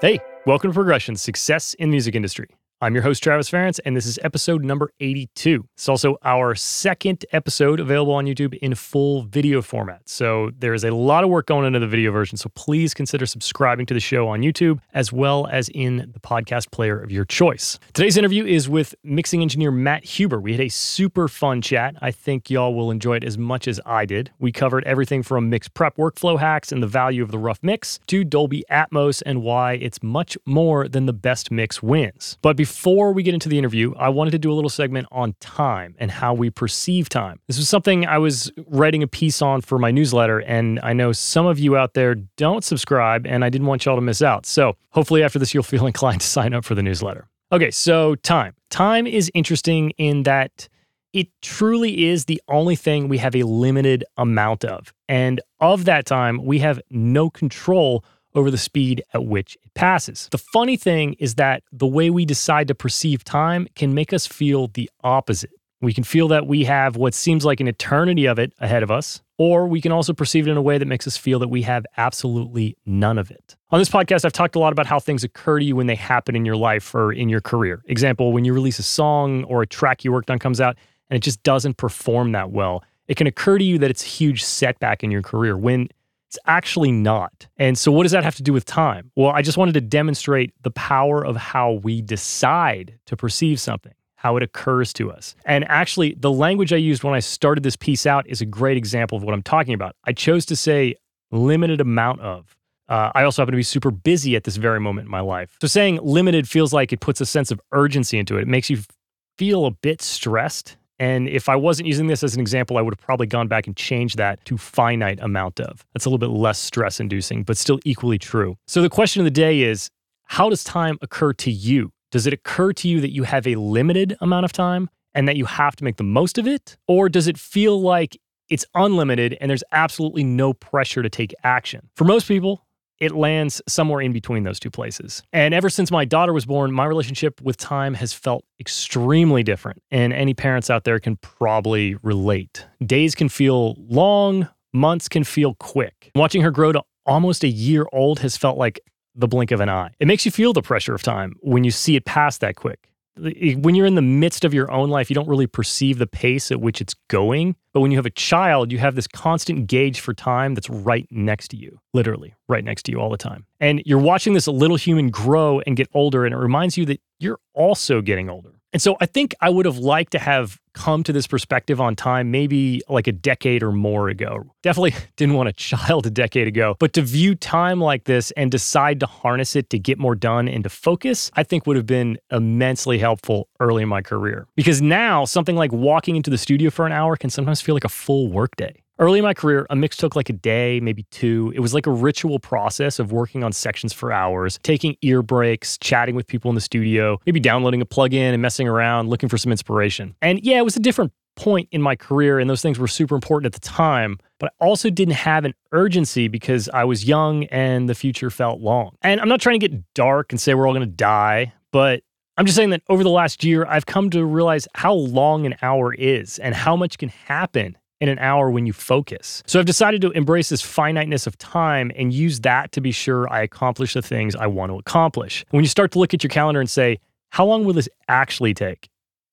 Hey, welcome to Progression Success in the Music Industry. I'm your host, Travis Ference, and this is episode number 82. It's also our second episode available on YouTube in full video format. So there is a lot of work going into the video version. So please consider subscribing to the show on YouTube as well as in the podcast player of your choice. Today's interview is with mixing engineer Matt Huber. We had a super fun chat. I think y'all will enjoy it as much as I did. We covered everything from mix prep workflow hacks and the value of the rough mix to Dolby Atmos and why it's much more than the best mix wins. But before before we get into the interview, I wanted to do a little segment on time and how we perceive time. This was something I was writing a piece on for my newsletter, and I know some of you out there don't subscribe, and I didn't want y'all to miss out. So hopefully, after this, you'll feel inclined to sign up for the newsletter. Okay, so time. Time is interesting in that it truly is the only thing we have a limited amount of. And of that time, we have no control over the speed at which it passes. The funny thing is that the way we decide to perceive time can make us feel the opposite. We can feel that we have what seems like an eternity of it ahead of us, or we can also perceive it in a way that makes us feel that we have absolutely none of it. On this podcast, I've talked a lot about how things occur to you when they happen in your life or in your career. Example, when you release a song or a track you worked on comes out and it just doesn't perform that well, it can occur to you that it's a huge setback in your career when it's actually not. And so, what does that have to do with time? Well, I just wanted to demonstrate the power of how we decide to perceive something, how it occurs to us. And actually, the language I used when I started this piece out is a great example of what I'm talking about. I chose to say limited amount of. Uh, I also happen to be super busy at this very moment in my life. So, saying limited feels like it puts a sense of urgency into it. It makes you feel a bit stressed and if I wasn't using this as an example, I would have probably gone back and changed that to finite amount of. That's a little bit less stress inducing, but still equally true. So the question of the day is how does time occur to you? Does it occur to you that you have a limited amount of time and that you have to make the most of it? Or does it feel like it's unlimited and there's absolutely no pressure to take action? For most people, it lands somewhere in between those two places. And ever since my daughter was born, my relationship with time has felt extremely different. And any parents out there can probably relate. Days can feel long, months can feel quick. Watching her grow to almost a year old has felt like the blink of an eye. It makes you feel the pressure of time when you see it pass that quick when you're in the midst of your own life, you don't really perceive the pace at which it's going. But when you have a child, you have this constant gauge for time that's right next to you, literally right next to you all the time. And you're watching this little human grow and get older, and it reminds you that you're also getting older. And so I think I would have liked to have come to this perspective on time maybe like a decade or more ago. Definitely didn't want a child a decade ago, but to view time like this and decide to harness it to get more done and to focus, I think would have been immensely helpful early in my career. Because now something like walking into the studio for an hour can sometimes feel like a full workday. Early in my career, a mix took like a day, maybe two. It was like a ritual process of working on sections for hours, taking ear breaks, chatting with people in the studio, maybe downloading a plugin and messing around, looking for some inspiration. And yeah, it was a different point in my career, and those things were super important at the time. But I also didn't have an urgency because I was young and the future felt long. And I'm not trying to get dark and say we're all to die, but I'm just saying that over the last year, I've come to realize how long an hour is and how much can happen in an hour when you focus. So I've decided to embrace this finiteness of time and use that to be sure I accomplish the things I want to accomplish. When you start to look at your calendar and say, how long will this actually take?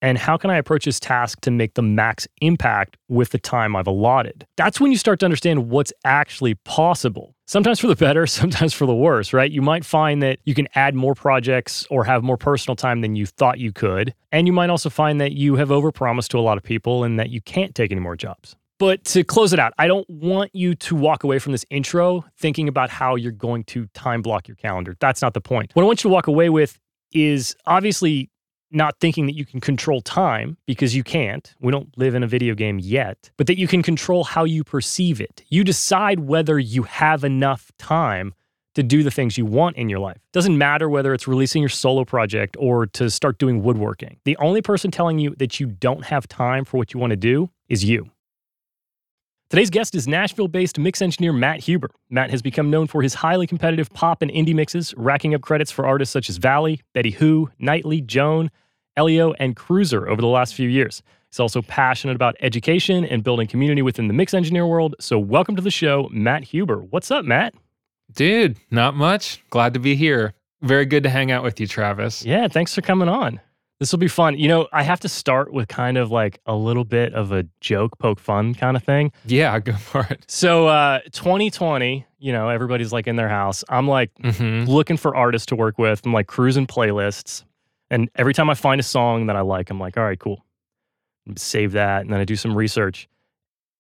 And how can I approach this task to make the max impact with the time I've allotted? That's when you start to understand what's actually possible. Sometimes for the better, sometimes for the worse, right? You might find that you can add more projects or have more personal time than you thought you could. And you might also find that you have overpromised to a lot of people and that you can't take any more jobs. But to close it out, I don't want you to walk away from this intro thinking about how you're going to time block your calendar. That's not the point. What I want you to walk away with is obviously not thinking that you can control time because you can't. We don't live in a video game yet, but that you can control how you perceive it. You decide whether you have enough time to do the things you want in your life. Doesn't matter whether it's releasing your solo project or to start doing woodworking. The only person telling you that you don't have time for what you want to do is you. Today's guest is Nashville based mix engineer Matt Huber. Matt has become known for his highly competitive pop and indie mixes, racking up credits for artists such as Valley, Betty Who, Nightly, Joan, Elio, and CRUISR over the last few years. He's also passionate about education and building community within the mix engineer world. So, welcome to the show, Matt Huber. What's up, Matt? Dude, not much. Glad to be here. Very good to hang out with you, Travis. Yeah, thanks for coming on. This will be fun. You know, I have to start with kind of like a little bit of a joke, poke fun kind of thing. Yeah, go for it. So, uh, 2020, you know, everybody's like in their house. I'm like Mm-hmm. looking for artists to work with. I'm like cruising playlists. And every time I find a song that I like, I'm like, all right, cool. Save that. And then I do some research.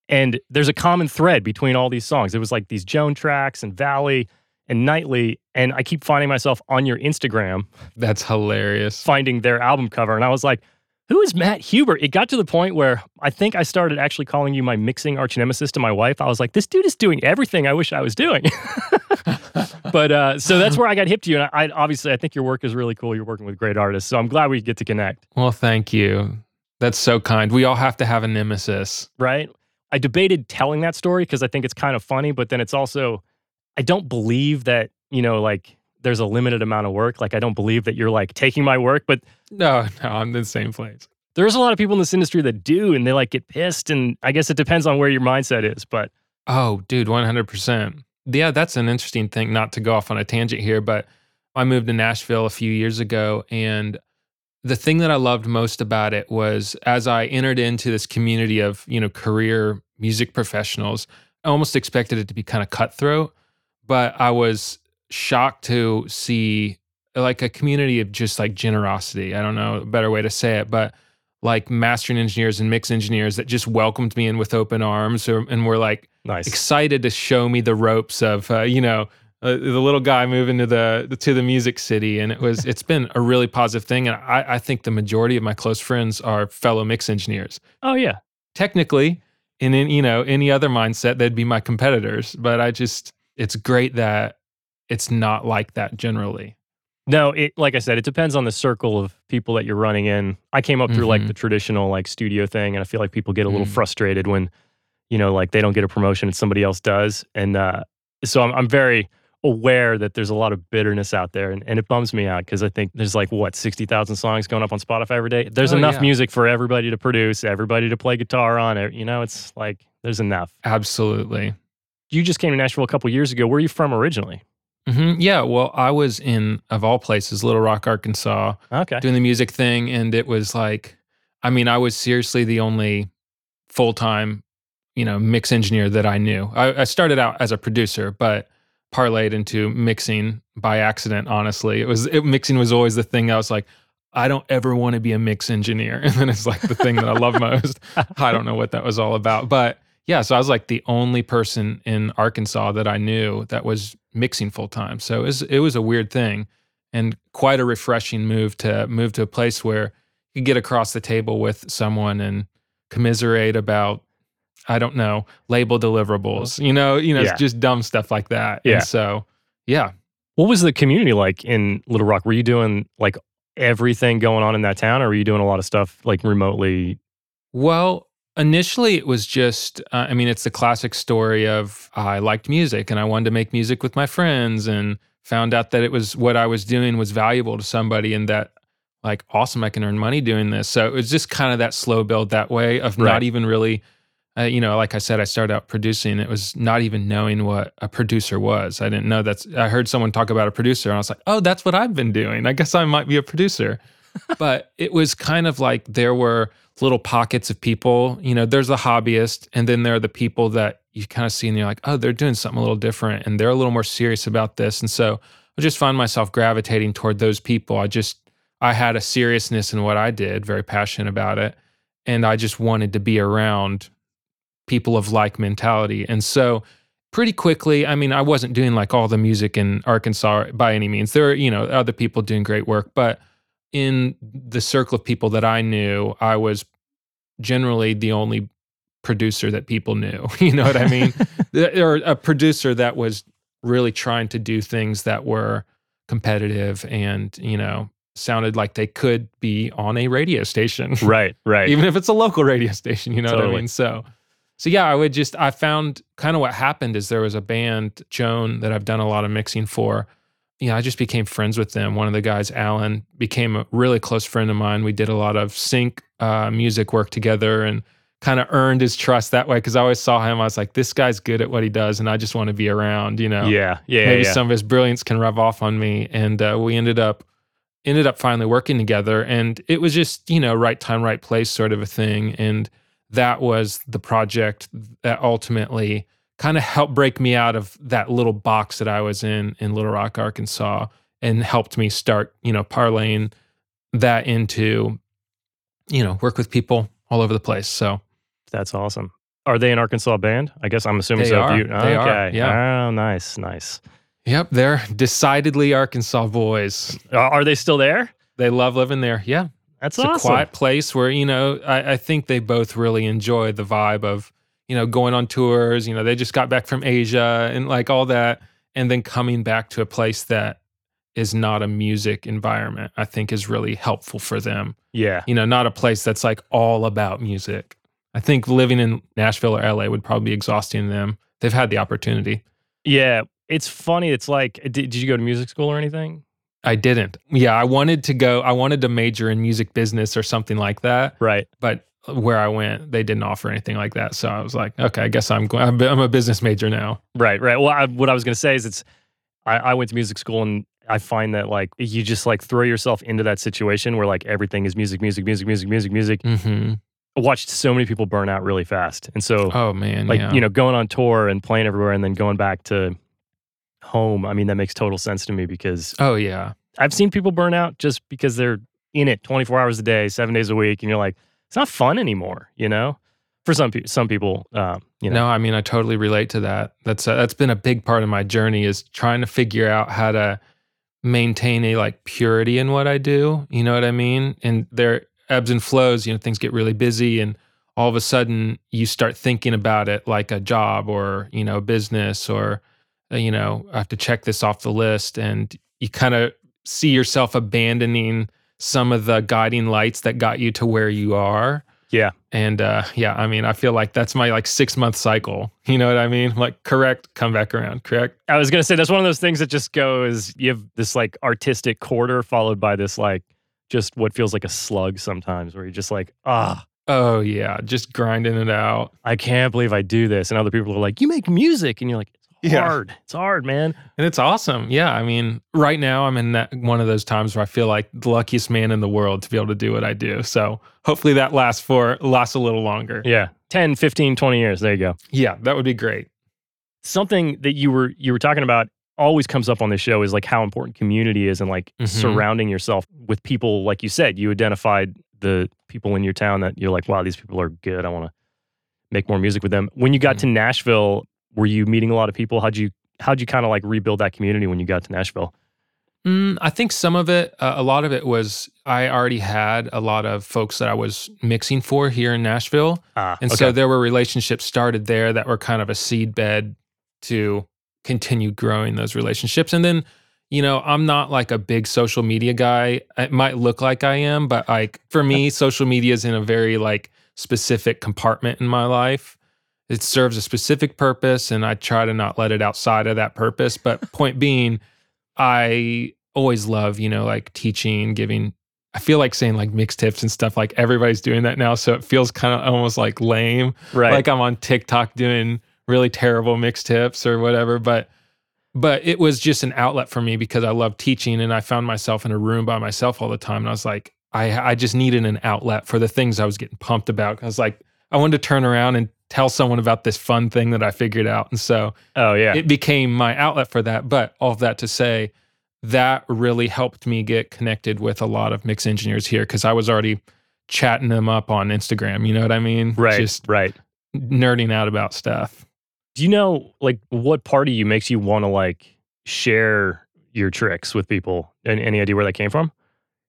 And there's a common thread between all these songs. It was like these Joan tracks and Valley and Nightly. And I keep finding myself on your Instagram That's hilarious. finding their album cover. And I was like, who is Matt Huber? It got to the point where I think I started actually calling you my mixing arch nemesis to my wife. I was like, this dude is doing everything I wish I was doing. but uh, so that's where I got hip to you. And I, I obviously I think your work is really cool. You're working with great artists. So I'm glad we get to connect, Well, thank you. That's so kind. We all have to have a nemesis. right? I debated telling that story because I think it's kind of funny, but then it's also I don't believe that, you know, like there's a limited amount of work. Like I don't believe that you're like taking my work, but No, no, I'm in the same place. there's a lot of people in this industry that do and they like get pissed and i guess it depends on where your mindset is but Oh, dude, 100%. Yeah, that's an interesting thing, not to go off on a tangent here, but I moved to Nashville a few years ago. And the thing that I loved most about it was as I entered into this community of, you know, career music professionals, I almost expected it to be kind of cutthroat, but I was shocked to see like a community of just like generosity. I don't know a better way to say it, but like mastering engineers and mix engineers that just welcomed me in with open arms or, and were like, nice. excited to show me the ropes of uh, you know uh, the little guy moving to the to the music city. And it was it's been a really positive thing. And I, I think the majority of my close friends are fellow mix engineers. Oh yeah. Technically in, in you know any other mindset they'd be my competitors. But i just it's great that it's not like that generally. No it like i said it depends on the circle of people that you're running in. I came up through like Mhm. the traditional like studio thing. And i feel like people get a little Mm. frustrated when you know like they don't get a promotion and somebody else does and uh so i'm, I'm very aware that there's a lot of bitterness out there and, and it bums me out because i think there's like what 60000 songs going up on spotify every day there's Oh, enough yeah. music for everybody to produce everybody to play guitar on it you know it's like there's enough absolutely you just came to Nashville a couple years ago. Where are you from originally? hmm yeah well i was in of all places little rock arkansas Okay. doing the music thing and it was like i mean i was seriously the only full-time you know mix engineer that i knew. I, I started out as a producer but parlayed into mixing by accident honestly. It was it, mixing was always the thing i was like i don't ever want to be a mix engineer. And then it's like the thing that i love most. I don't know what that was all about. But yeah so i was like the only person in arkansas that i knew that was mixing full-time. So it was, it was a weird thing and quite a refreshing move to move to a place where you get across the table with someone and commiserate about I don't know label deliverables, you know, you know, Yeah. it's just dumb stuff like that. Yeah. And so, yeah, What was the community like in Little Rock? Were you doing like everything going on in that town, or were you doing a lot of stuff like remotely? Well, initially it was just, uh, I mean, it's the classic story of I liked music and I wanted to make music with my friends and found out that it was what I was doing was valuable to somebody and that, like, awesome, I can earn money doing this. So it was just kind of that slow build that way of Right. not even really, uh, you know, like I said, I started out producing. It was not even knowing what a producer was. I didn't know that's, I heard someone talk about a producer and I was like, oh, that's what I've been doing. I guess I might be a producer. but it was kind of like there were little pockets of people. You know, there's the hobbyist, and then there are the people that you kind of see and you're like, oh, they're doing something a little different and they're a little more serious about this. And so I just find myself gravitating toward those people. I just, I had a seriousness in what I did, very passionate about it. And I just wanted to be around people of like mentality. And so pretty quickly, I mean, I wasn't doing like all the music in Arkansas by any means. There are, you know, other people doing great work, but in the circle of people that I knew, I was generally the only producer that people knew. You know what I mean? or a producer that was really trying to do things that were competitive and, you know, sounded like they could be on a radio station. Right, right. Even if it's a local radio station, you know Totally. what I mean? So so yeah, I would just I found kind of what happened is there was a band, Joan, that I've done a lot of mixing for. You know, I just became friends with them. One of the guys, Alan, became a really close friend of mine. We did a lot of sync uh, music work together and kind of earned his trust that way because I always saw him. I was like, this guy's good at what he does, and I just want to be around. You know, Yeah, yeah, maybe yeah. some of his brilliance can rub off on me. And uh, we ended up ended up finally working together, and it was just you know right time, right place sort of a thing. And that was the project that ultimately kind of helped break me out of that little box that I was in in Little Rock, Arkansas, and helped me start you know parlaying that into you know work with people all over the place. So That's awesome. Are they an Arkansas band? I guess I'm assuming They so. are. You, They are, okay. yeah. Oh, nice, nice. Yep, they're decidedly Arkansas boys. Are they still there? They love living there. Yeah. That's It's awesome. a quiet place where, you know, I, I think they both really enjoy the vibe of, you know, going on tours. You know, they just got back from Asia and like all that. And then coming back to a place that is not a music environment, I think is really helpful for them. Yeah, You know, not a place that's like all about music. I think living in Nashville or LA would probably be exhausting to them. They've had the opportunity. yeah. It's funny. It's like, did, did you go to music school or anything? I didn't. Yeah, I wanted to go, I wanted to major in music business or something like that. Right. But where I went, they didn't offer anything like that. So I was like, okay, I guess I'm going, I'm I'm a business major now. Right, right. Well, I, what I was going to say is, it's. I, I went to music school, and I find that like you just like throw yourself into that situation where like everything is music, music, music, music, music, music. hmm I watched so many people burn out really fast, and so Oh man, like yeah. you know going on tour and playing everywhere, and then going back to home. I mean, that makes total sense to me because oh yeah, I've seen people burn out just because they're in it 24 hours a day, seven days a week, and you're like, it's not fun anymore, you know. For some people, some people, um, you know, no, I mean I totally relate to that. That's a, that's been a big part of my journey is trying to figure out how to maintain a like purity in what I do. You know what I mean? And there ebbs and flows. You know, things get really busy, and all of a sudden you start thinking about it like a job or you know business or uh, you know I have to check this off the list, and you kind of see yourself abandoning some of the guiding lights that got you to where you are. Yeah. And uh, yeah, I mean, I feel like that's my like six month cycle. You know what I mean? Like, correct, come back around, correct. I was gonna say that's one of those things that just goes. You have this like artistic quarter followed by this like just what feels like a slug sometimes, where you're just like, ah, Oh yeah, just grinding it out. I can't believe I do this, and other people are like, you make music, and you're like, Yeah. hard, it's hard, man. And it's awesome. Yeah. I mean, right now I'm in that one of those times where I feel like the luckiest man in the world to be able to do what I do. So hopefully that lasts for lasts a little longer. Yeah, 10, 15, 20 years. There you go. Yeah, that would be great. Something that you were you were talking about always comes up on this show is like how important community is and like Mhm. surrounding yourself with people like you said you identified the people in your town that you're like wow these people are good i want to make more music with them when you got Mhm. to nashville were you meeting a lot of people how'd you how'd you kind of like rebuild that community when you got to nashville Mm, I think some of it, uh, a lot of it was I already had a lot of folks that I was mixing for here in Nashville. ah And so there were relationships started there that were kind of a seed bed to continue growing those relationships. And then, you know, I'm not like a big social media guy. It might look like I am, but like for me, social media is in a very like specific compartment in my life. It serves a specific purpose and I try to not let it outside of that purpose. But point being, I always love, you know, like teaching, giving I feel like saying like mixed tips and stuff. Like everybody's doing that now, so it feels kind of almost like lame. right Like I'm on TikTok doing really terrible mixed tips or whatever. But but it was just an outlet for me because I love teaching, and I found myself in a room by myself all the time, and I was like, I I just needed an outlet for the things I was getting pumped about. I was like, I wanted to turn around and tell someone about this fun thing that I figured out. And so Oh yeah. it became my outlet for that. But all of that to say, that really helped me get connected with a lot of mix engineers here because I was already chatting them up on Instagram. You know what I mean? right. Just right. nerding out about stuff. Do you know like what part of you makes you want to like share your tricks with people? And any idea where that came from?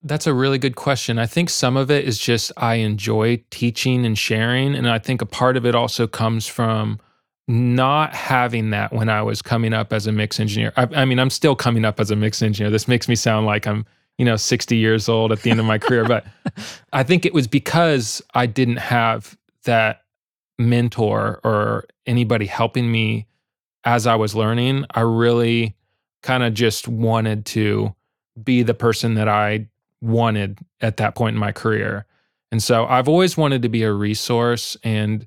That's a really good question. I think some of it is just I enjoy teaching and sharing. And I think a part of it also comes from not having that when I was coming up as a mix engineer. I, I mean, I'm still coming up as a mix engineer. This makes me sound like I'm, you know, 60 years old at the end of my career. But I think it was because I didn't have that mentor or anybody helping me as I was learning. I really kind of just wanted to be the person that I wanted at that point in my career. And so I've always wanted to be a resource and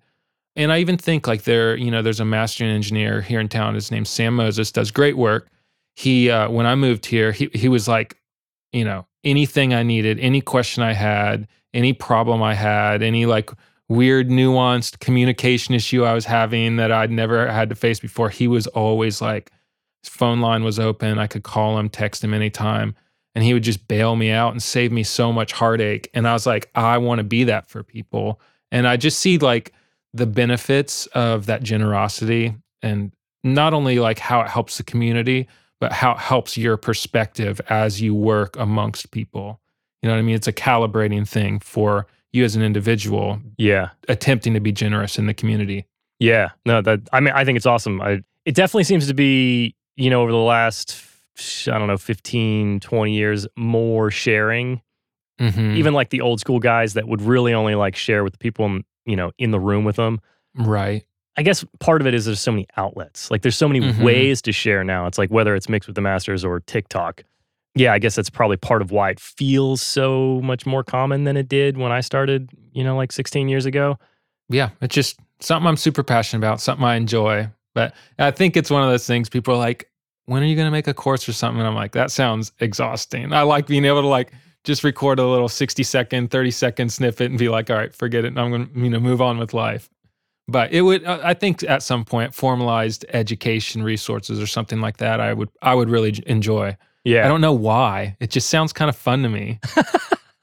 and I even think like there, you know, there's a mastering engineer here in town. His name's Sam Moses, does great work. He uh, when I moved here, he he was like, you know, anything I needed, any question I had, any problem I had, any like weird nuanced communication issue I was having that I'd never had to face before, he was always like his phone line was open. I could call him, text him anytime and he would just bail me out and save me so much heartache and i was like i want to be that for people and i just see like the benefits of that generosity and not only like how it helps the community but how it helps your perspective as you work amongst people you know what i mean it's a calibrating thing for you as an individual Yeah. attempting to be generous in the community Yeah. No, that I mean I think it's awesome. I it definitely seems to be, you know, over the last I don't know, 15, 20 years more sharing. mm-hmm. Even like the old school guys that would really only like share with the people, in, you know, in the room with them. right I guess part of it is there's so many outlets. Like there's so many Mhm. ways to share now. It's like whether it's Mix with the Masters or TikTok. Yeah, I guess that's probably part of why it feels so much more common than it did when I started, you know, like 16 years ago. yeah, it's just something I'm super passionate about, something I enjoy. But I think it's one of those things people are like, when are you going to make a course or something? And I'm like, that sounds exhausting. I like being able to like just record a little 60 second, 30 second snippet and be like, all right, forget it. And I'm going to, you know, move on with life. But it would, I I think at some point, formalized education resources or something like that, I would, I would really enjoy. Yeah. I don't know why. It just sounds kind of fun to me.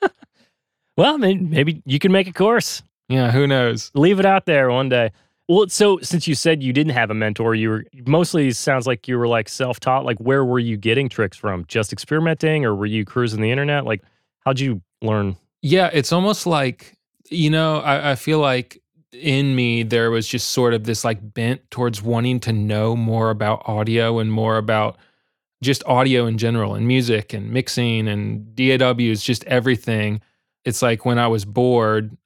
well, maybe you can make a course. Yeah, who knows? Leave it out there one day. Well, so since you said you didn't have a mentor, you were mostly sounds like you were like self-taught. Like where were you getting tricks from? Just experimenting or were you cruising the internet? Like how'd you learn? Yeah, it's almost like, you know, I, I feel like in me there was just sort of this like bent towards wanting to know more about audio and more about just audio in general and music and mixing and DAWs, just everything. It's like when I was bored,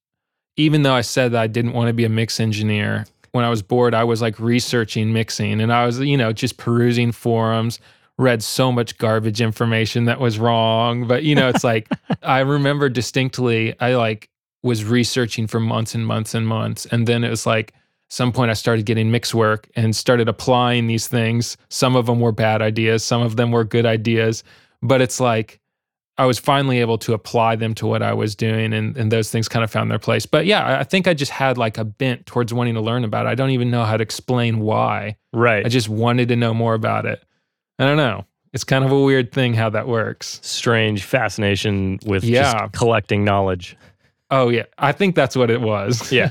even though I said that I didn't want to be a mix engineer, when I was bored, I was like researching mixing and I was, you know, just perusing forums, read so much garbage information that was wrong. But, you know, it's like, I remember distinctly, I like was researching for months and months and months. And then it was like, some point I started getting mix work and started applying these things. Some of them were bad ideas, some of them were good ideas, but it's like I was finally able to apply them to what I was doing and, and those things kind of found their place. But yeah, I- think I just had like a bent towards wanting to learn about it. I don't even know how to explain why. Right. I just wanted to know more about it. I don't know. It's kind of a weird thing how that works. Strange fascination with Yeah. just collecting knowledge. Oh yeah, I think that's what it was. Yeah.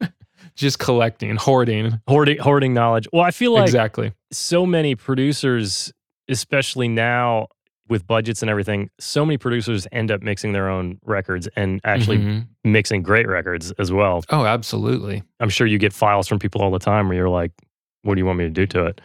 just collecting, hoarding. Hoarding hoarding knowledge. Well, I feel like exactly. so many producers, especially now with budgets and everything, so many producers end up mixing their own records and actually Mhm. mixing great records as well. Oh, absolutely. I'm sure you get files from people all the time where you're like, what do you want me to do to it?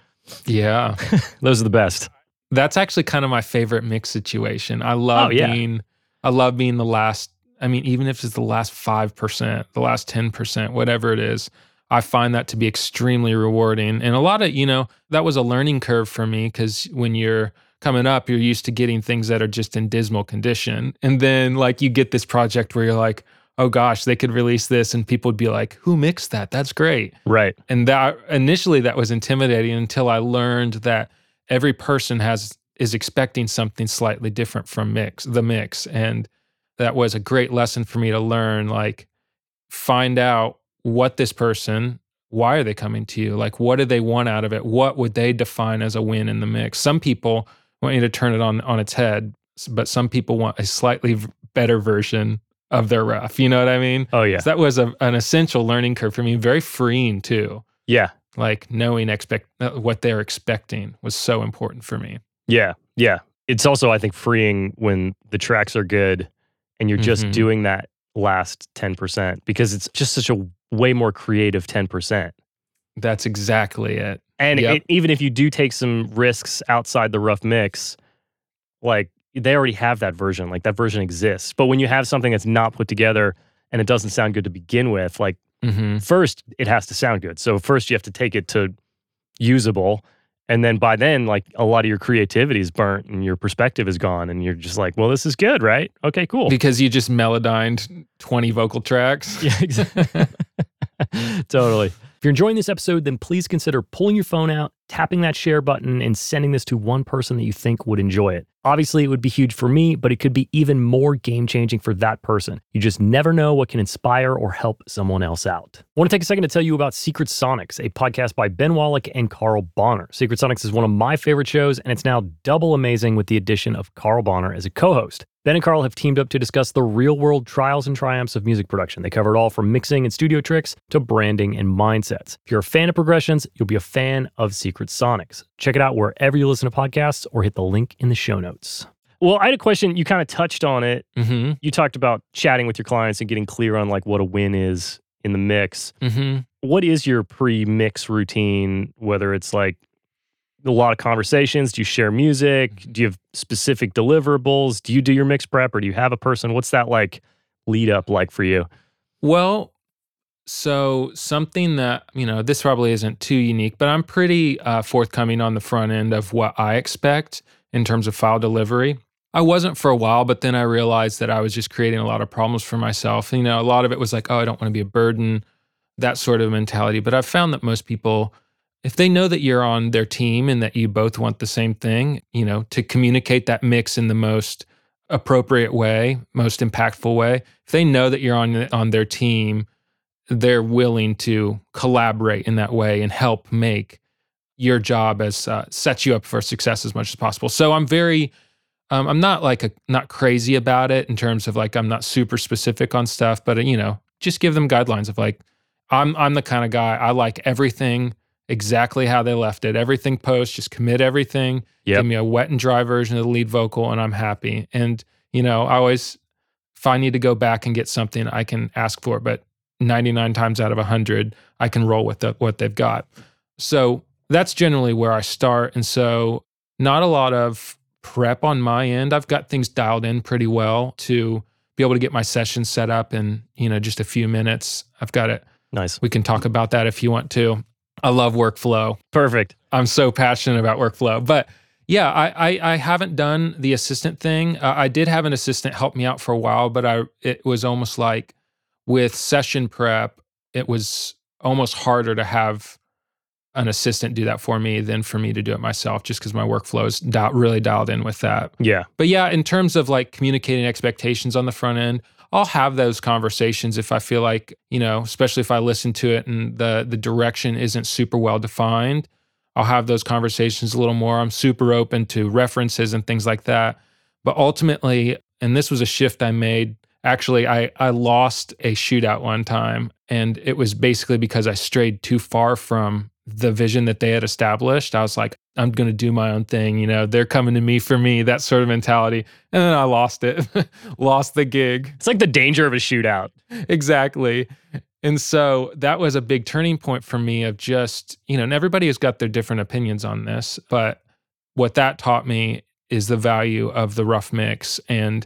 Yeah. Those are the best. That's actually kind of my favorite mix situation. I love Oh, yeah. being I love being the last I mean, even if it's the last 5%, the last 10%, whatever it is, I find that to be extremely rewarding. And a lot of, you know, that was a learning curve for me because when you're coming up, you're used to getting things that are just in dismal condition. And then like you get this project where you're like, oh gosh, they could release this and people would be like, who mixed that? That's great. Right. and that initially that was intimidating until i learned that every person has is expecting something slightly different from mix the mix and that was a great lesson for me to learn. Like, find out what this person, why are they coming to you? Like, what do they want out of it? What would they define as a win in the mix? Some people want you to turn it on on its head, but some people want a slightly better version of their rough. You know what I mean? Oh yeah. So that was a, an essential learning curve for me. Very freeing too. Yeah. Like knowing expect uh, what they're expecting was so important for me. Yeah. Yeah. It's also I think freeing when the tracks are good and you're just Mhm. doing that last 10% because it's just such a way more creative 10%. That's exactly it. And Yep. it, even if you do take some risks outside the rough mix, like they already have that version. Like that version exists. But when you have something that's not put together and it doesn't sound good to begin with, like hmm first it has to sound good. So first you have to take it to usable. And then by then, like a lot of your creativity is burnt and your perspective is gone. And you're just like, well, this is good, right? Okay, cool. Because you just melodined 20 vocal tracks. Yeah, exactly. totally. If you're enjoying this episode, then please consider pulling your phone out, tapping that share button, and sending this to one person that you think would enjoy it. Obviously, it would be huge for me, but it could be even more game changing for that person. You just never know what can inspire or help someone else out. I want to take a second to tell you about Secret Sonics, a podcast by Ben Wallach and Carl Bonner. Secret Sonics is one of my favorite shows, and it's now double amazing with the addition of Carl Bonner as a co host. Ben and Carl have teamed up to discuss the real world trials and triumphs of music production. They cover it all from mixing and studio tricks to branding and mindsets. If you're a fan of progressions, you'll be a fan of Secret Sonics. Check it out wherever you listen to podcasts or hit the link in the show notes. Well, I had a question. You kind of touched on it. hmm You talked about chatting with your clients and getting clear on like what a win is in the mix. hmm What is your pre-mix routine? Whether it's like a lot of conversations, do you share music? Do you have specific deliverables? Do you do your mix prep or do you have a person? What's that like lead up like for you? Well, so something that, you know, this probably isn't too unique, but I'm pretty uh, forthcoming on the front end of what I expect in terms of file delivery. I wasn't for a while, but then I realized that I was just creating a lot of problems for myself. You know, a lot of it was like, oh, I don't want to be a burden, that sort of mentality. But I've found that most people, if they know that you're on their team and that you both want the same thing, you know, to communicate that mix in the most appropriate way, most impactful way, if they know that you're on on their team, they're willing to collaborate in that way and help make your job as uh, set you up for success as much as possible. So I'm very, um, I'm not like a not crazy about it in terms of like I'm not super specific on stuff, but uh, you know, just give them guidelines of like I'm I'm the kind of guy I like everything exactly how they left it. Everything post, just commit everything. Yep. Give me a wet and dry version of the lead vocal, and I'm happy. And you know, I always if I need to go back and get something, I can ask for it. But 99 times out of 100, I can roll with the, what they've got. So that's generally where I start. And so, not a lot of prep on my end. I've got things dialed in pretty well to be able to get my session set up in, you know, just a few minutes. I've got it. Nice. We can talk about that if you want to. I love workflow. Perfect. I'm so passionate about workflow. But yeah, I I, I haven't done the assistant thing. Uh, I did have an assistant help me out for a while, but I it was almost like with session prep, it was almost harder to have an assistant do that for me than for me to do it myself, just because my workflow is dial- really dialed in with that. Yeah. But yeah, in terms of like communicating expectations on the front end, I'll have those conversations if I feel like, you know, especially if I listen to it and the the direction isn't super well defined. I'll have those conversations a little more. I'm super open to references and things like that. But ultimately, and this was a shift I made. Actually, I I lost a shootout one time and it was basically because I strayed too far from the vision that they had established. I was like, I'm going to do my own thing, you know. They're coming to me for me, that sort of mentality. And then I lost it. lost the gig It's like the danger of a shootout. exactly. And so that was a big turning point for me of just, you know, and everybody has got their different opinions on this, but what that taught me is the value of the rough mix. And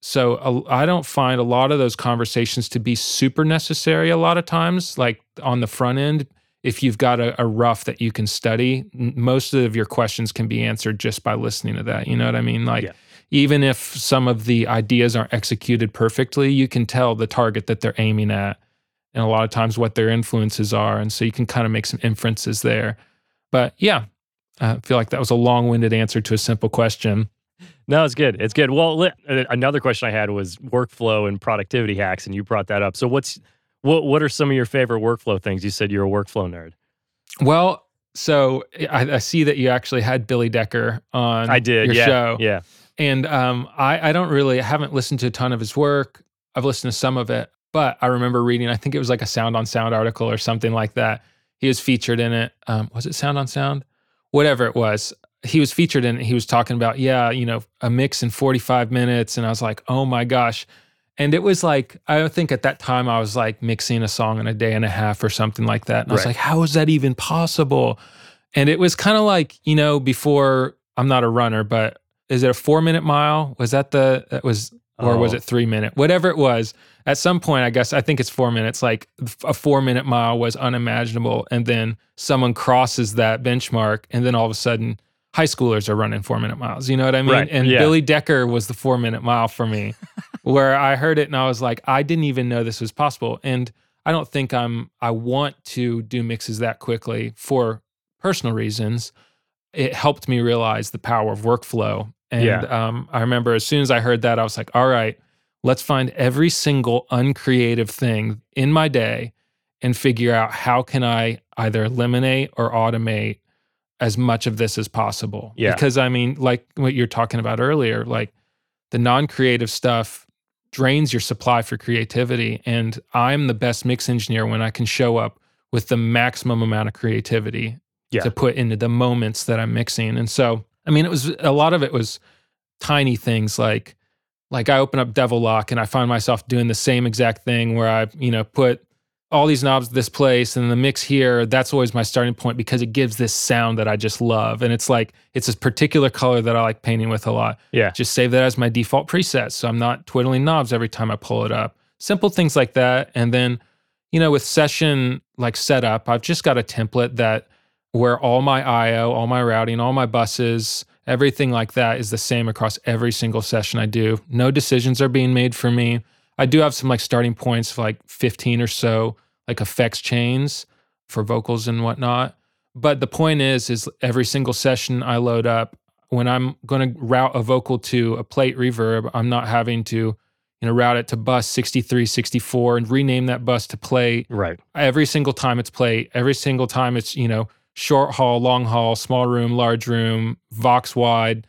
so uh, I don't find a lot of those conversations to be super necessary a lot of times, like on the front end. If you've got a, a rough that you can study, most of your questions can be answered just by listening to that. You know what I mean? Like, Yeah. even if some of the ideas aren't executed perfectly, you can tell the target that they're aiming at and a lot of times what their influences are. And so you can kind of make some inferences there. But yeah, I feel like that was a long winded answer to a simple question. No, it's good. It's good. Well, uh, another question I had was workflow and productivity hacks, and you brought that up. So, what's what? What are some of your favorite workflow things? You said you're a workflow nerd. Well, so I, I see that you actually had Billy Decker on I did. your yeah. show. Yeah. And um, I, I don't really, I haven't listened to a ton of his work. I've listened to some of it, but I remember reading, I think it was like a Sound on Sound article or something like that. He was featured in it. Um, was it Sound on Sound? Whatever it was. He was featured in it. He was talking about, yeah, you know, a mix in 45 minutes. And I was like, oh my gosh. And it was like, I think at that time I was like mixing a song in a day and a half or something like that. And I was like, how is that even possible? And it was kind of like, you know, before I'm not a runner, but is it a four minute mile? Was that the, that was, or was Oh. it three minute? Whatever it was. At some point, I guess, I think it's four minutes. Like a four minute mile was unimaginable. And then someone crosses that benchmark. And then all of a sudden, high schoolers are running four minute miles. You know what I mean? Right, And yeah. Billy Decker was the four minute mile for me, where I heard it and I was like, I didn't even know this was possible. And I don't think I'm, I want to do mixes that quickly for personal reasons. It helped me realize the power of workflow. And Yeah. um, I remember as soon as I heard that, I was like, all right, let's find every single uncreative thing in my day and figure out how can I either eliminate or automate as much of this as possible. Yeah. Because I mean, like what you're talking about earlier, like the non-creative stuff drains your supply for creativity. And I'm the best mix engineer when I can show up with the maximum amount of creativity Yeah. to put into the moments that I'm mixing. And so, I mean, it was a lot of it was tiny things like like I open up Devil-Loc and I find myself doing the same exact thing where I, you know, put all these knobs this place and the mix here. That's always my starting point because it gives this sound that I just love. And it's like it's this particular color that I like painting with a lot. Yeah. Just save that as my default preset. So I'm not twiddling knobs every time I pull it up. Simple things like that. And then, you know, with session like setup, I've just got a template that where all my IO, all my routing, all my buses, everything like that is the same across every single session I do. No decisions are being made for me. I do have some like starting points for like 15 or so like effects chains for vocals and whatnot. But the point is, is every single session I load up, when I'm going to route a vocal to a plate reverb, I'm not having to, you know, route it to bus 63, 64 and rename that bus to plate Right. every single time it's played, every single time it's, you know, short haul, long haul, small room, large room, Vox wide.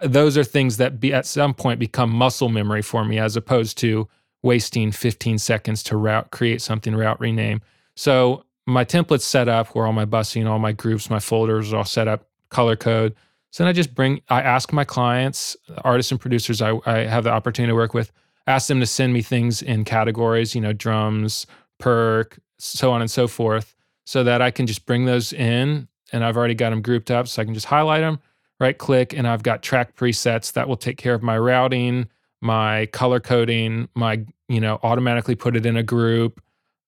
Those are things that be at some point become muscle memory for me as opposed to wasting 15 seconds to route, create something, route, rename. So my template's set up where all my busing, all my groups, my folders are all set up, color code. So then I just bring, I ask my clients, artists and producers I, I have the opportunity to work with, ask them to send me things in categories, you know, drums, perk, so on and so forth, so that I can just bring those in and I've already got them grouped up. So I can just highlight them, right click, and I've got track presets that will take care of my routing, my color coding, my, you know, automatically put it in a group,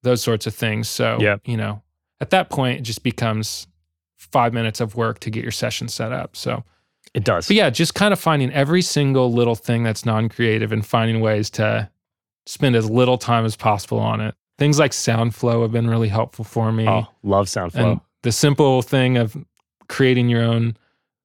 those sorts of things. So, Yeah. you know, at that point, it just becomes five minutes of work to get your session set up. So, It does. but yeah, just kind of finding every single little thing that's non-creative and finding ways to spend as little time as possible on it. Things like SoundFlow have been really helpful for me. Oh, love SoundFlow. and the simple thing of creating your own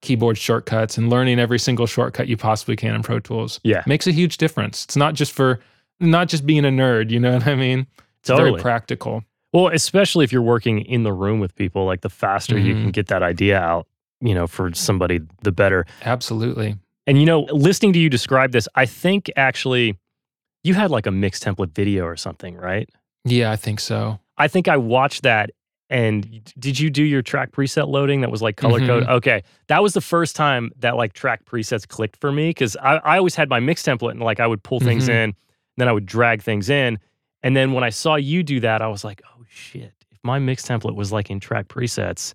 keyboard shortcuts and learning every single shortcut you possibly can in Pro Tools yeah. makes a huge difference. It's not just for not just being a nerd, you know what I mean? It's Totally. very practical. Well, especially if you're working in the room with people, like the faster you can Mhm. get that idea out, you know, for somebody, the better. Absolutely. And you know, listening to you describe this, I think actually you had like a mixed template video or something, right? Yeah, I think so. I think I watched that. And did you do your track preset loading that was like color Mhm. code? Okay. That was the first time that like track presets clicked for me because I, I always had my mix template and like I would pull things Mhm. in, then I would drag things in. And then when I saw you do that, I was like, oh shit. If my mix template was like in track presets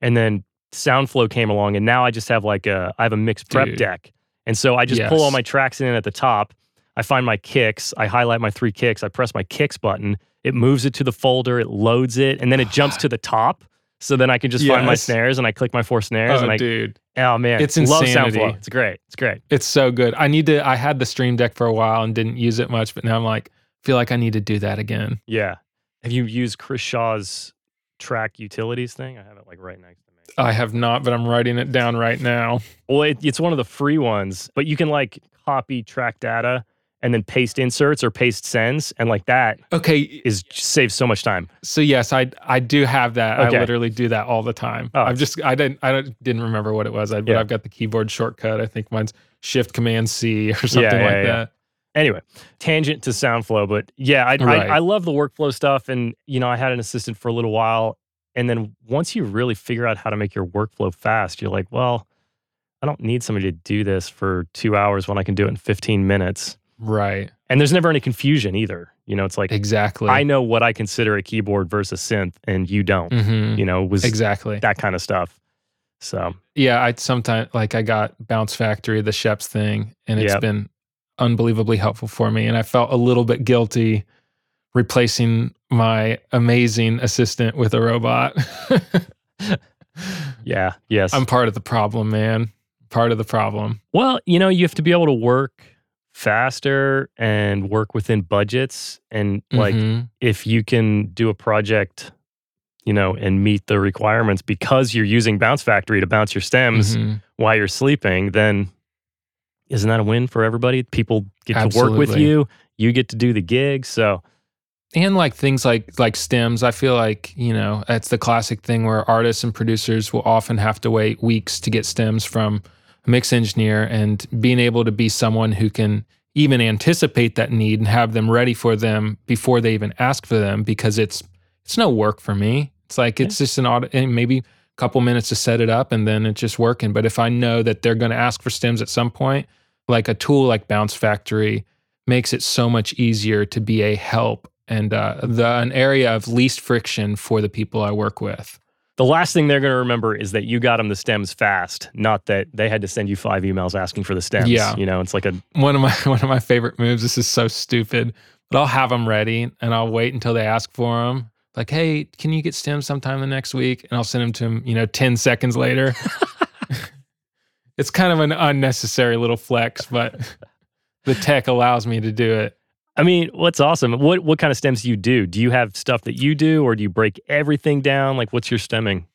and then SoundFlow came along and now I just have like a, I have a mix prep Dude. deck. And so I just pull all my tracks in at the top. I find my kicks, I highlight my three kicks, I press my kicks button, it moves it to the folder, it loads it, and then it jumps to the top. So then I can just find my snares and I click my four snares oh, and I dude. oh man, It's love insanity. SoundFlow. It's great. It's great. It's so good. I need to. I had the Stream Deck for a while and didn't use it much, but now I'm like, feel like I need to do that again. Yeah. Have you used Chris Shaw's track utilities thing? I have it like right next to me. I have not, but I'm writing it down right now. Well, it, it's one of the free ones, but you can like copy track data and then paste inserts or paste sends, and like that Okay, is saves so much time. so yes, I I do have that. Okay. I literally do that all the time. Oh. I've just I didn't I don't, didn't remember what it was, I, but Yeah. I've got the keyboard shortcut. I think mine's Shift Command C or something yeah, like yeah. that. Anyway, tangent to SoundFlow, but yeah, I, Right. I I love the workflow stuff, and you know I had an assistant for a little while, and then once you really figure out how to make your workflow fast, you're like, well, I don't need somebody to do this for two hours when I can do it in 15 minutes. Right. And there's never any confusion either. You know, it's like Exactly. I know what I consider a keyboard versus synth, and you don't. Mhm. You know, was Exactly. that kind of stuff. So Yeah, I sometimes like I got Bounce Factory, the Scheps thing, and it's Yep. been unbelievably helpful for me. And I felt a little bit guilty replacing my amazing assistant with a robot. yeah, yes. I'm part of the problem, man. Part of the problem. Well, you know, you have to be able to work faster and work within budgets. And like, Mhm. if you can do a project, you know, and meet the requirements because you're using Bounce Factory to bounce your stems Mhm. while you're sleeping, then isn't that a win for everybody? People get to work with you, you get to do the gig. So, and like things like like stems i feel like you know it's the classic thing where artists and producers will often have to wait weeks to get stems from mix engineer and being able to be someone who can even anticipate that need and have them ready for them before they even ask for them because it's it's no work for me. It's like it's just an and maybe a couple minutes to set it up and then it's just working. But if i know that they're going to ask for stems at some point like a tool like bounce factory makes it so much easier to be a help and uh, the an area of least friction for the people I work with. The last thing they're going to remember is that you got them the stems fast, not that they had to send you five emails asking for the stems. Yeah. You know, it's like a, One of my one of my favorite moves. This is so stupid, but I'll have them ready and I'll wait until they ask for them. Like, hey, can you get stems sometime the next week? And I'll send them to them. You know, ten seconds later. it's kind of an unnecessary little flex, but the tech allows me to do it. I mean, what's awesome? What what kind of stems do you do? Do you have stuff that you do, or do you break everything down? Like, what's your stemming?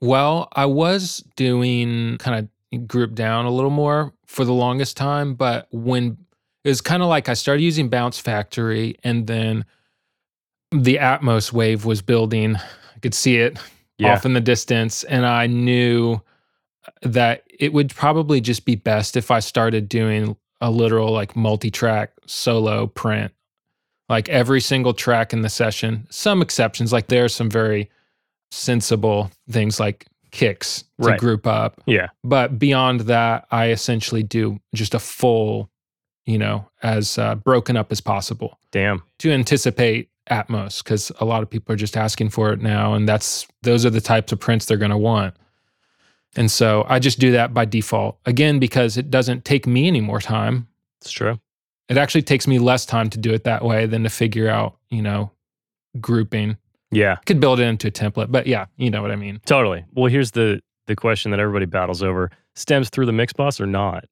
Well, I was doing kind of group down a little more for the longest time, but when it was kind of like I started using Bounce Factory and then the Atmos wave was building. I could see it Yeah, off in the distance, and I knew that it would probably just be best if I started doing a literal like multi-track solo print. Like every single track in the session, some exceptions, like there are some very sensible things like kicks to Right. group up. yeah, But beyond that, I essentially do just a full, you know, as uh, broken up as possible damn. to anticipate Atmos because a lot of people are just asking for it now, and that's those are the types of prints they're going to want. And so I just do that by default again because it doesn't take me any more time. It's true. It actually takes me less time to do it that way than to figure out, you know, grouping. Yeah, could build it into a template, but yeah, you know what I mean. totally. Well, here's the the question that everybody battles over: stems through the mix bus or not?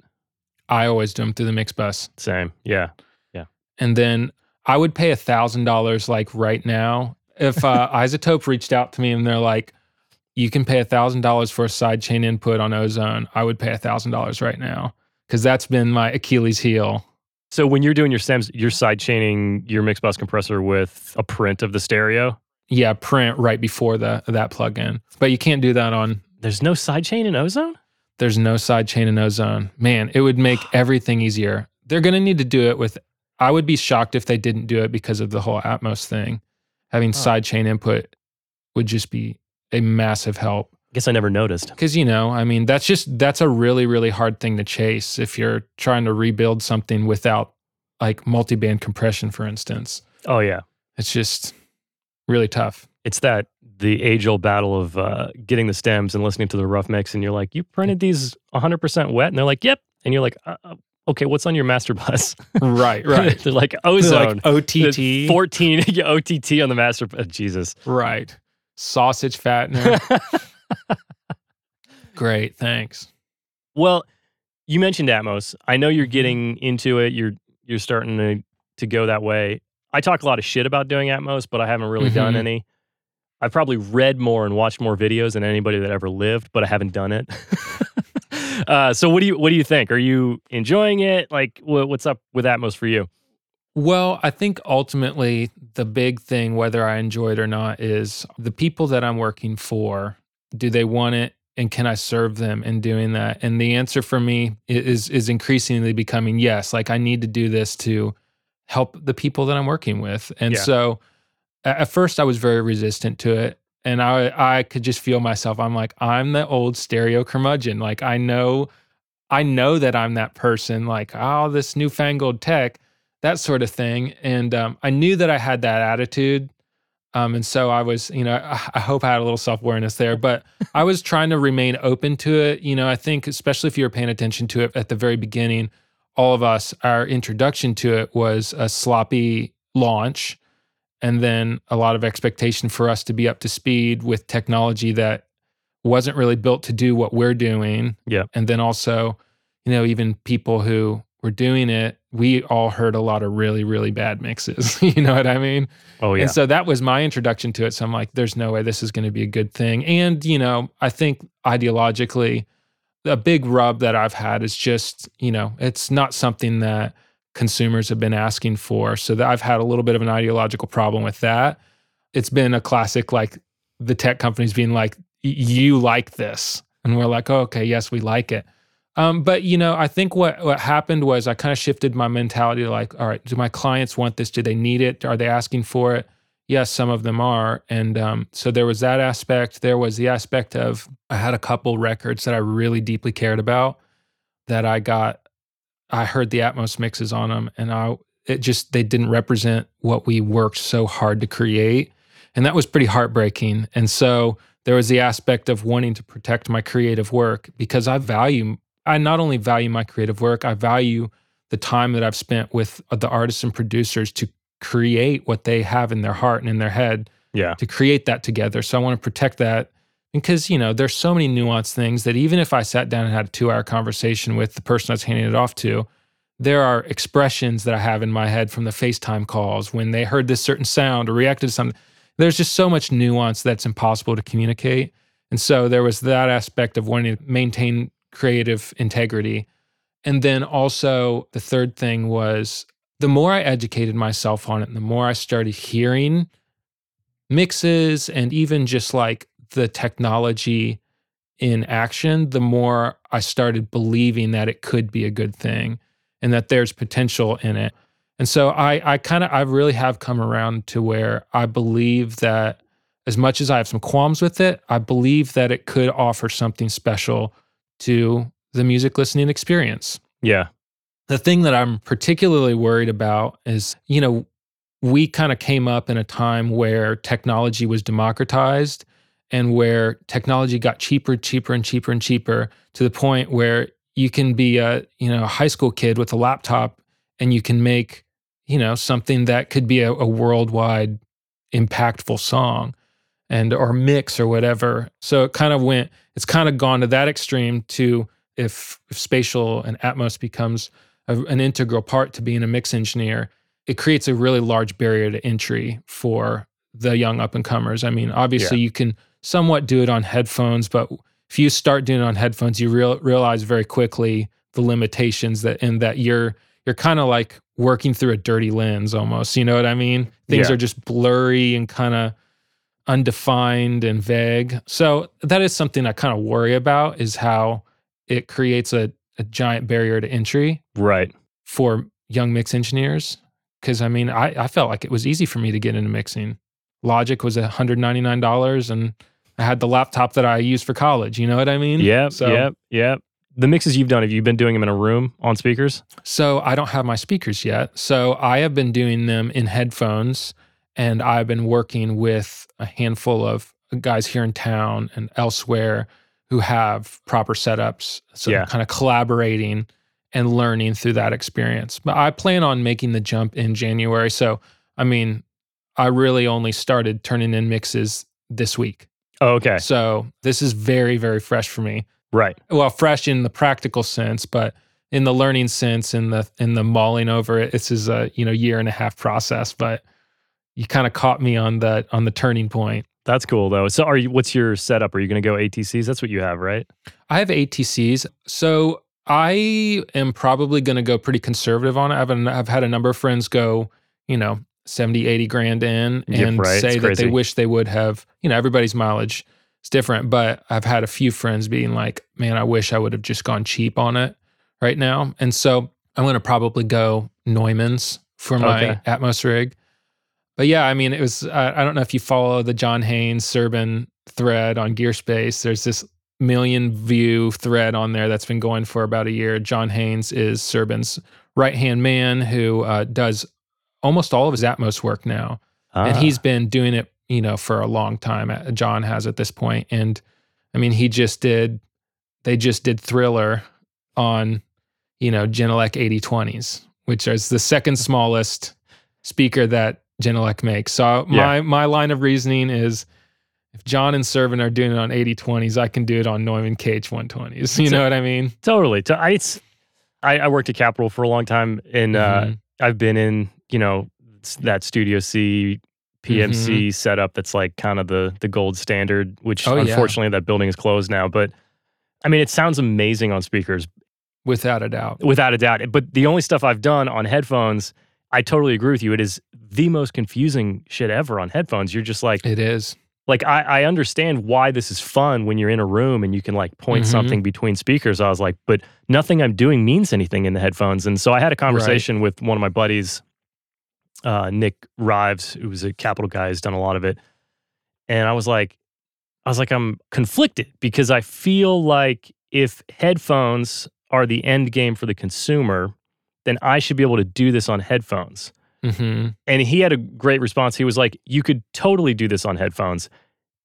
I always do them through the mix bus. Same. Yeah. Yeah, And then I would pay a thousand dollars like right now. If uh, iZotope reached out to me and they're like, you can pay a thousand dollars for a sidechain input on Ozone, I would pay a thousand dollars right now. Cause that's been my Achilles heel. So when you're doing your stems, you're side chaining your mix bus compressor with a print of the stereo. Yeah, print right before the that plugin. But you can't do that on There's no side chain in Ozone. there's no sidechain in Ozone. Man, it would make everything easier. They're gonna need to do it with I would be shocked if they didn't do it because of the whole Atmos thing. Having Huh. sidechain input would just be a massive help. Guess I never noticed. Because you know, I mean, that's just that's a really really hard thing to chase if you're trying to rebuild something without like multi-band compression, for instance. Oh yeah, It's just really tough. it's that the age old battle of uh, getting the stems and listening to the rough mix, and you're like, you printed these 100 percent wet, and they're like, yep, and you're like, uh, uh, okay, what's on your master bus? Right, right. they're like ozone. like OTT. 14 yeah, OTT on the master. Uh, Jesus. right. Sausage fattener. Great, thanks. well, you mentioned Atmos. I know you're Mhm. getting into it. You're you're starting to to go that way. I talk a lot of shit about doing Atmos, but I haven't really done Mhm. any. I've probably read more and watched more videos than anybody that ever lived, but I haven't done it. uh, so what do you what do you think? Are you enjoying it? Like, wh- what's up with Atmos for you? Well, I think ultimately the big thing, whether I enjoy it or not, is the people that I'm working for. Do they want it, and can I serve them in doing that? And the answer for me is is increasingly becoming yes. Like I need to do this to help the people that I'm working with. And Yeah. so, at first, I was very resistant to it, and I I could just feel myself. I'm like I'm the old stereo curmudgeon. Like I know, I know that I'm that person. Like oh, this newfangled tech that sort of thing. And um, I knew that I had that attitude. Um, and so I was, you know, I, I hope I had a little self awareness there, but I was trying to remain open to it. You know, I think, especially if you were paying attention to it at the very beginning, all of us, our introduction to it was a sloppy launch and then a lot of expectation for us to be up to speed with technology that wasn't really built to do what we're doing. Yeah. And then also, you know, even people who were doing it, we all heard a lot of really, really bad mixes. you know what I mean? Oh yeah, And so that was my introduction to it. So I'm like, there's no way this is going to be a good thing. And, you know, I think ideologically, a big rub that I've had is just, you know, it's not something that consumers have been asking for. So that I've had a little bit of an ideological problem with that. It's been a classic, like the tech companies being like, you like this. And we're like, oh, okay, yes, we like it. Um, but you know, I think what what happened was I kind of shifted my mentality to like, all right, do my clients want this? Do they need it? Are they asking for it? Yes, some of them are, and um, so there was that aspect. There was the aspect of I had a couple records that I really deeply cared about that I got. I heard the Atmos mixes on them, and I it just they didn't represent what we worked so hard to create, and that was pretty heartbreaking. And so there was the aspect of wanting to protect my creative work because I value I not only value my creative work, I value the time that I've spent with uh, the artists and producers to create what they have in their heart and in their head yeah, to create that together. So I want to protect that because, you know, there's so many nuanced things that even if I sat down and had a two hour conversation with the person I was handing it off to, there are expressions that I have in my head from the FaceTime calls when they heard this certain sound or reacted to something. There's just so much nuance that's impossible to communicate. And so there was that aspect of wanting to maintain creative integrity. And then also the third thing was the more I educated myself on it, the more I started hearing mixes and even just like the technology in action, the more I started believing that it could be a good thing and that there's potential in it. And so I I kind of I really have come around to where I believe that as much as I have some qualms with it, I believe that it could offer something special to the music listening experience. yeah, The thing that I'm particularly worried about is, you know, we kind of came up in a time where technology was democratized and where technology got cheaper, cheaper, and cheaper and cheaper to the point where you can be a, you know, a high school kid with a laptop and you can make, you know, something that could be a, a worldwide impactful song and or mix or whatever. So it kind of went, it's kind of gone to that extreme to if, if spatial and Atmos becomes a, an integral part to being a mix engineer, it creates a really large barrier to entry for the young up and comers. I mean, obviously you can somewhat do it on headphones, but if you start doing it on headphones, you real, realize very quickly the limitations that in that you're you're kind of like working through a dirty lens almost. You know what I mean? Things Yeah. are just blurry and kind of undefined and vague. So that is something I kind of worry about is how it creates a, a giant barrier to entry right. for young mix engineers. Cause I mean, I, I felt like it was easy for me to get into mixing. Logic was $199 and I had the laptop that I used for college. You know what I mean? Yep, So, yep, yep. The mixes you've done, have you been doing them in a room on speakers? So I don't have my speakers yet. So I have been doing them in headphones and I've been working with a handful of guys here in town and elsewhere who have proper setups. So Yeah. kind of collaborating and learning through that experience. But I plan on making the jump in January. So I mean, I really only started turning in mixes this week. Oh, okay. So this is very, very fresh for me Right. well fresh in the practical sense but in the learning sense in the in the mulling over it this is a you know year and a half process but you kind of caught me on the on the turning point That's cool though. So are you what's your setup? Are you going to go ATCs? That's what you have, right? I have ATCs. So I am probably going to go pretty conservative on it. I've, an, I've had a number of friends go, you know, 70, 80 grand in and right. say It's that they wish they would have, you know, everybody's mileage is different, but I've had a few friends being like, man, I wish I would have just gone cheap on it right now. And so I'm going to probably go Neumann's for my Okay. Atmos rig. But yeah, I mean, it was, I, I don't know if you follow the John Hanes Serban thread on Gearspace. There's this million view thread on there that's been going for about a year. John Hanes is Serban's right hand man who uh, does almost all of his Atmos work now and Ah, he's been doing it you know for a long time uh, john has at this point and i mean he just did they just did thriller on you know genelec 8020s which is the second smallest speaker that genelec makes so my my line of reasoning is if john and Serban are doing it on 8020s i can do it on neumann kh120s you So- know what i mean totally. To, I, it's, I I worked at Capitol for a long time and uh Mhm. I've been in, you know, that Studio C PMC setup that's like kind of the the gold standard, which Mm-hmm. Oh, yeah. unfortunately that building is closed now, but I mean, it sounds amazing on speakers without a doubt without a doubt. But the only stuff I've done on headphones, I totally agree with you. It is the most confusing shit ever on headphones. You're just like, it is like I, I understand why this is fun when you're in a room and you can like point Mhm. something between speakers. I was like, but nothing I'm doing means anything in the headphones. And so I had a conversation with one of my buddies, uh, Nick Rives, who's a Capitol guy, has done a lot of it. And I was like, I was like, I'm conflicted because I feel like if headphones are the end game for the consumer, then I should be able to do this on headphones. hmm And he had a great response. He was like, You could totally do this on headphones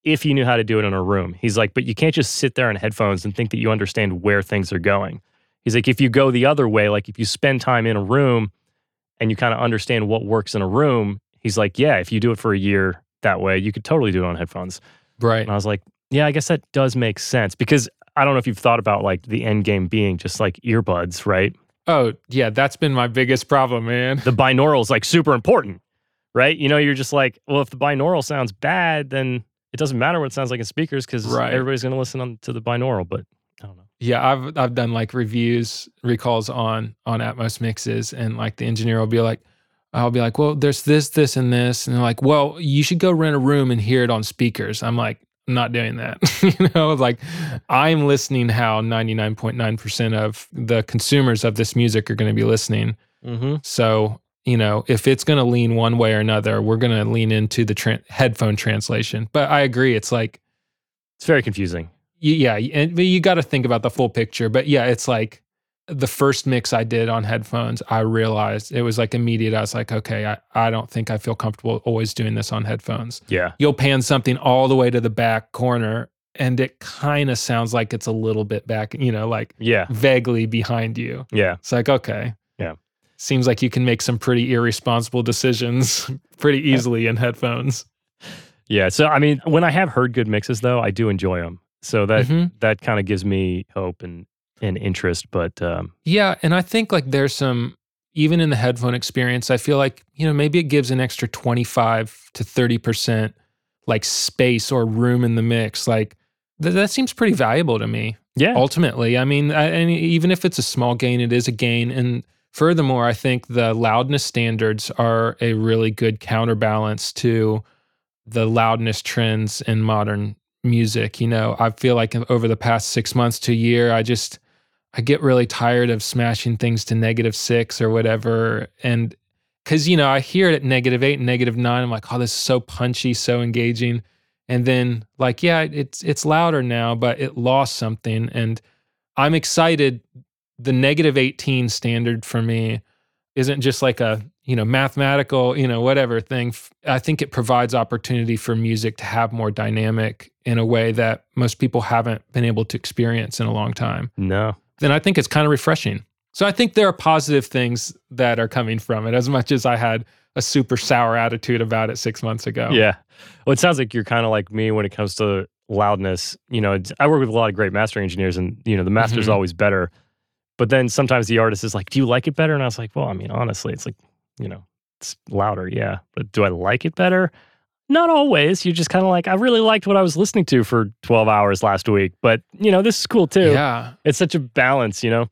if you knew how to do it in a room. He's like, But you can't just sit there on headphones and think that you understand where things are going. He's like, If you go the other way, like if you spend time in a room and you kind of understand what works in a room, he's like, Yeah, if you do it for a year that way, you could totally do it on headphones. right And I was like, Yeah, I guess that does make sense because I don't know if you've thought about like the end game being just like earbuds, right? Oh yeah that's been my biggest problem man the binaural is like super important, right? You know, you're just like, well, if the binaural sounds bad, then it doesn't matter what it sounds like in speakers because Right. everybody's going to listen on, to the binaural. But I don't know. Yeah, I've I've done like reviews, recalls on on Atmos mixes, and like the engineer will be like, I'll be like, well, there's this, this, and this, and they're like, well, you should go rent a room and hear it on speakers. I'm like, not doing that. you know, like I'm listening how 99.9% of the consumers of this music are going to be listening. Mm-hmm. So you know, if it's going to lean one way or another, we're going to lean into the tran headphone translation. But I agree, it's like It's very confusing. Yeah and you got to think about the full picture but yeah it's like the first mix i did on headphones i realized it was like immediate i was like okay i, I don't think i feel comfortable always doing this on headphones Yeah. you'll pan something all the way to the back corner and it kind of sounds like it's a little bit back you know like Yeah. vaguely behind you Yeah. it's like okay Yeah. seems like you can make some pretty irresponsible decisions pretty easily in headphones Yeah. So, I mean, when I have heard good mixes, though, I do enjoy them. So that Mhm. that kind of gives me hope and, and interest. But um, Yeah, and I think like there's some even in the headphone experience, I feel like, you know, maybe it gives an extra 25 to 30% like space or room in the mix. Like th- that seems pretty valuable to me. yeah. Ultimately, I mean, I, and even if it's a small gain, it is a gain and furthermore, I think the loudness standards are a really good counterbalance to the loudness trends in modern music. You know, I feel like over the past six months to a year, I just I get really tired of smashing things to negative six or whatever. And because you know, I hear it at negative eight and negative nine. I'm like, oh, this is so punchy, so engaging. And then like, yeah, it's it's louder now, but it lost something. And I'm excited. The negative 18 standard for me isn't just like a you know mathematical you know whatever thing i think it provides opportunity for music to have more dynamic in a way that most people haven't been able to experience in a long time No. Then i think it's kind of refreshing so i think there are positive things that are coming from it as much as i had a super sour attitude about it six months ago Yeah. Well, it sounds like you're kind of like me when it comes to loudness. You know, I work with a lot of great mastering engineers, and you know, the master's Mhm. always better. But then sometimes the artist is like, "Do you like it better?" And I was like, "Well, I mean, honestly, it's like, you know, it's louder, yeah. But do I like it better? Not always. You're just kind of like, I really liked what I was listening to for 12 hours last week, but you know, this is cool too. Yeah. It's such a balance, you know?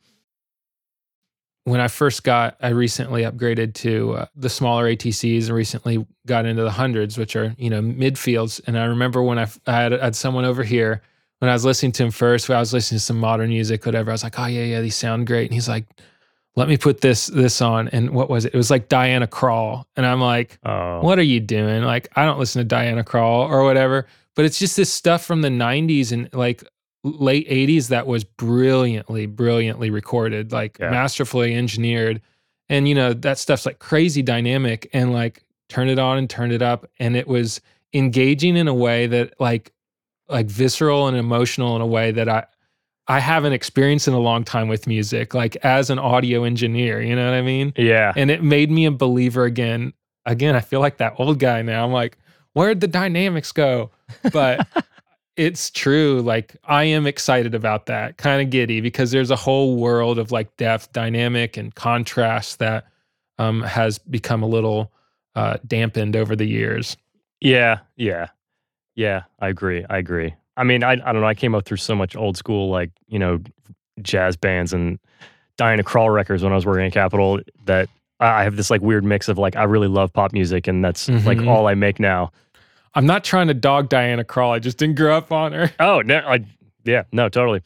When I first got, I recently upgraded to uh, the smaller ATCs and recently got into the hundreds, which are, you know, midfields. And I remember when I, I had, I had someone over here, when I was listening to him first, when I was listening to some modern music, whatever, I was like, oh, yeah, yeah, these sound great. And he's like, let me put this this on. And what was it? It was like diana krall. And i'm like Oh, what are you doing? Like i don't listen to diana krall or whatever. But it's just this stuff from the 90s and like late 80s that was brilliantly brilliantly recorded like Yeah. masterfully engineered. And you know that stuff's like crazy dynamic and like turn it on and turn it up. And it was engaging in a way that like like visceral and emotional in a way that i i haven't experienced in a long time with music like as an audio engineer you know what i mean yeah. and it made me a believer again. Again, I feel like that old guy now. I'm like, where'd the dynamics go? But it's true. Like, I am excited about that, kind of giddy because there's a whole world of like depth, dynamic, and contrast that um, has become a little uh, dampened over the years. Yeah, yeah, yeah. I agree. I agree. I mean, I I don't know. I came up through so much old school, like you know, jazz bands and Diana Krall records when I was working at Capitol. That I have this like weird mix of like I really love pop music, and that's like Mhm. all I make now. I'm not trying to dog Diana Krall. I just didn't grow up on her. Oh no, I, yeah, no, totally.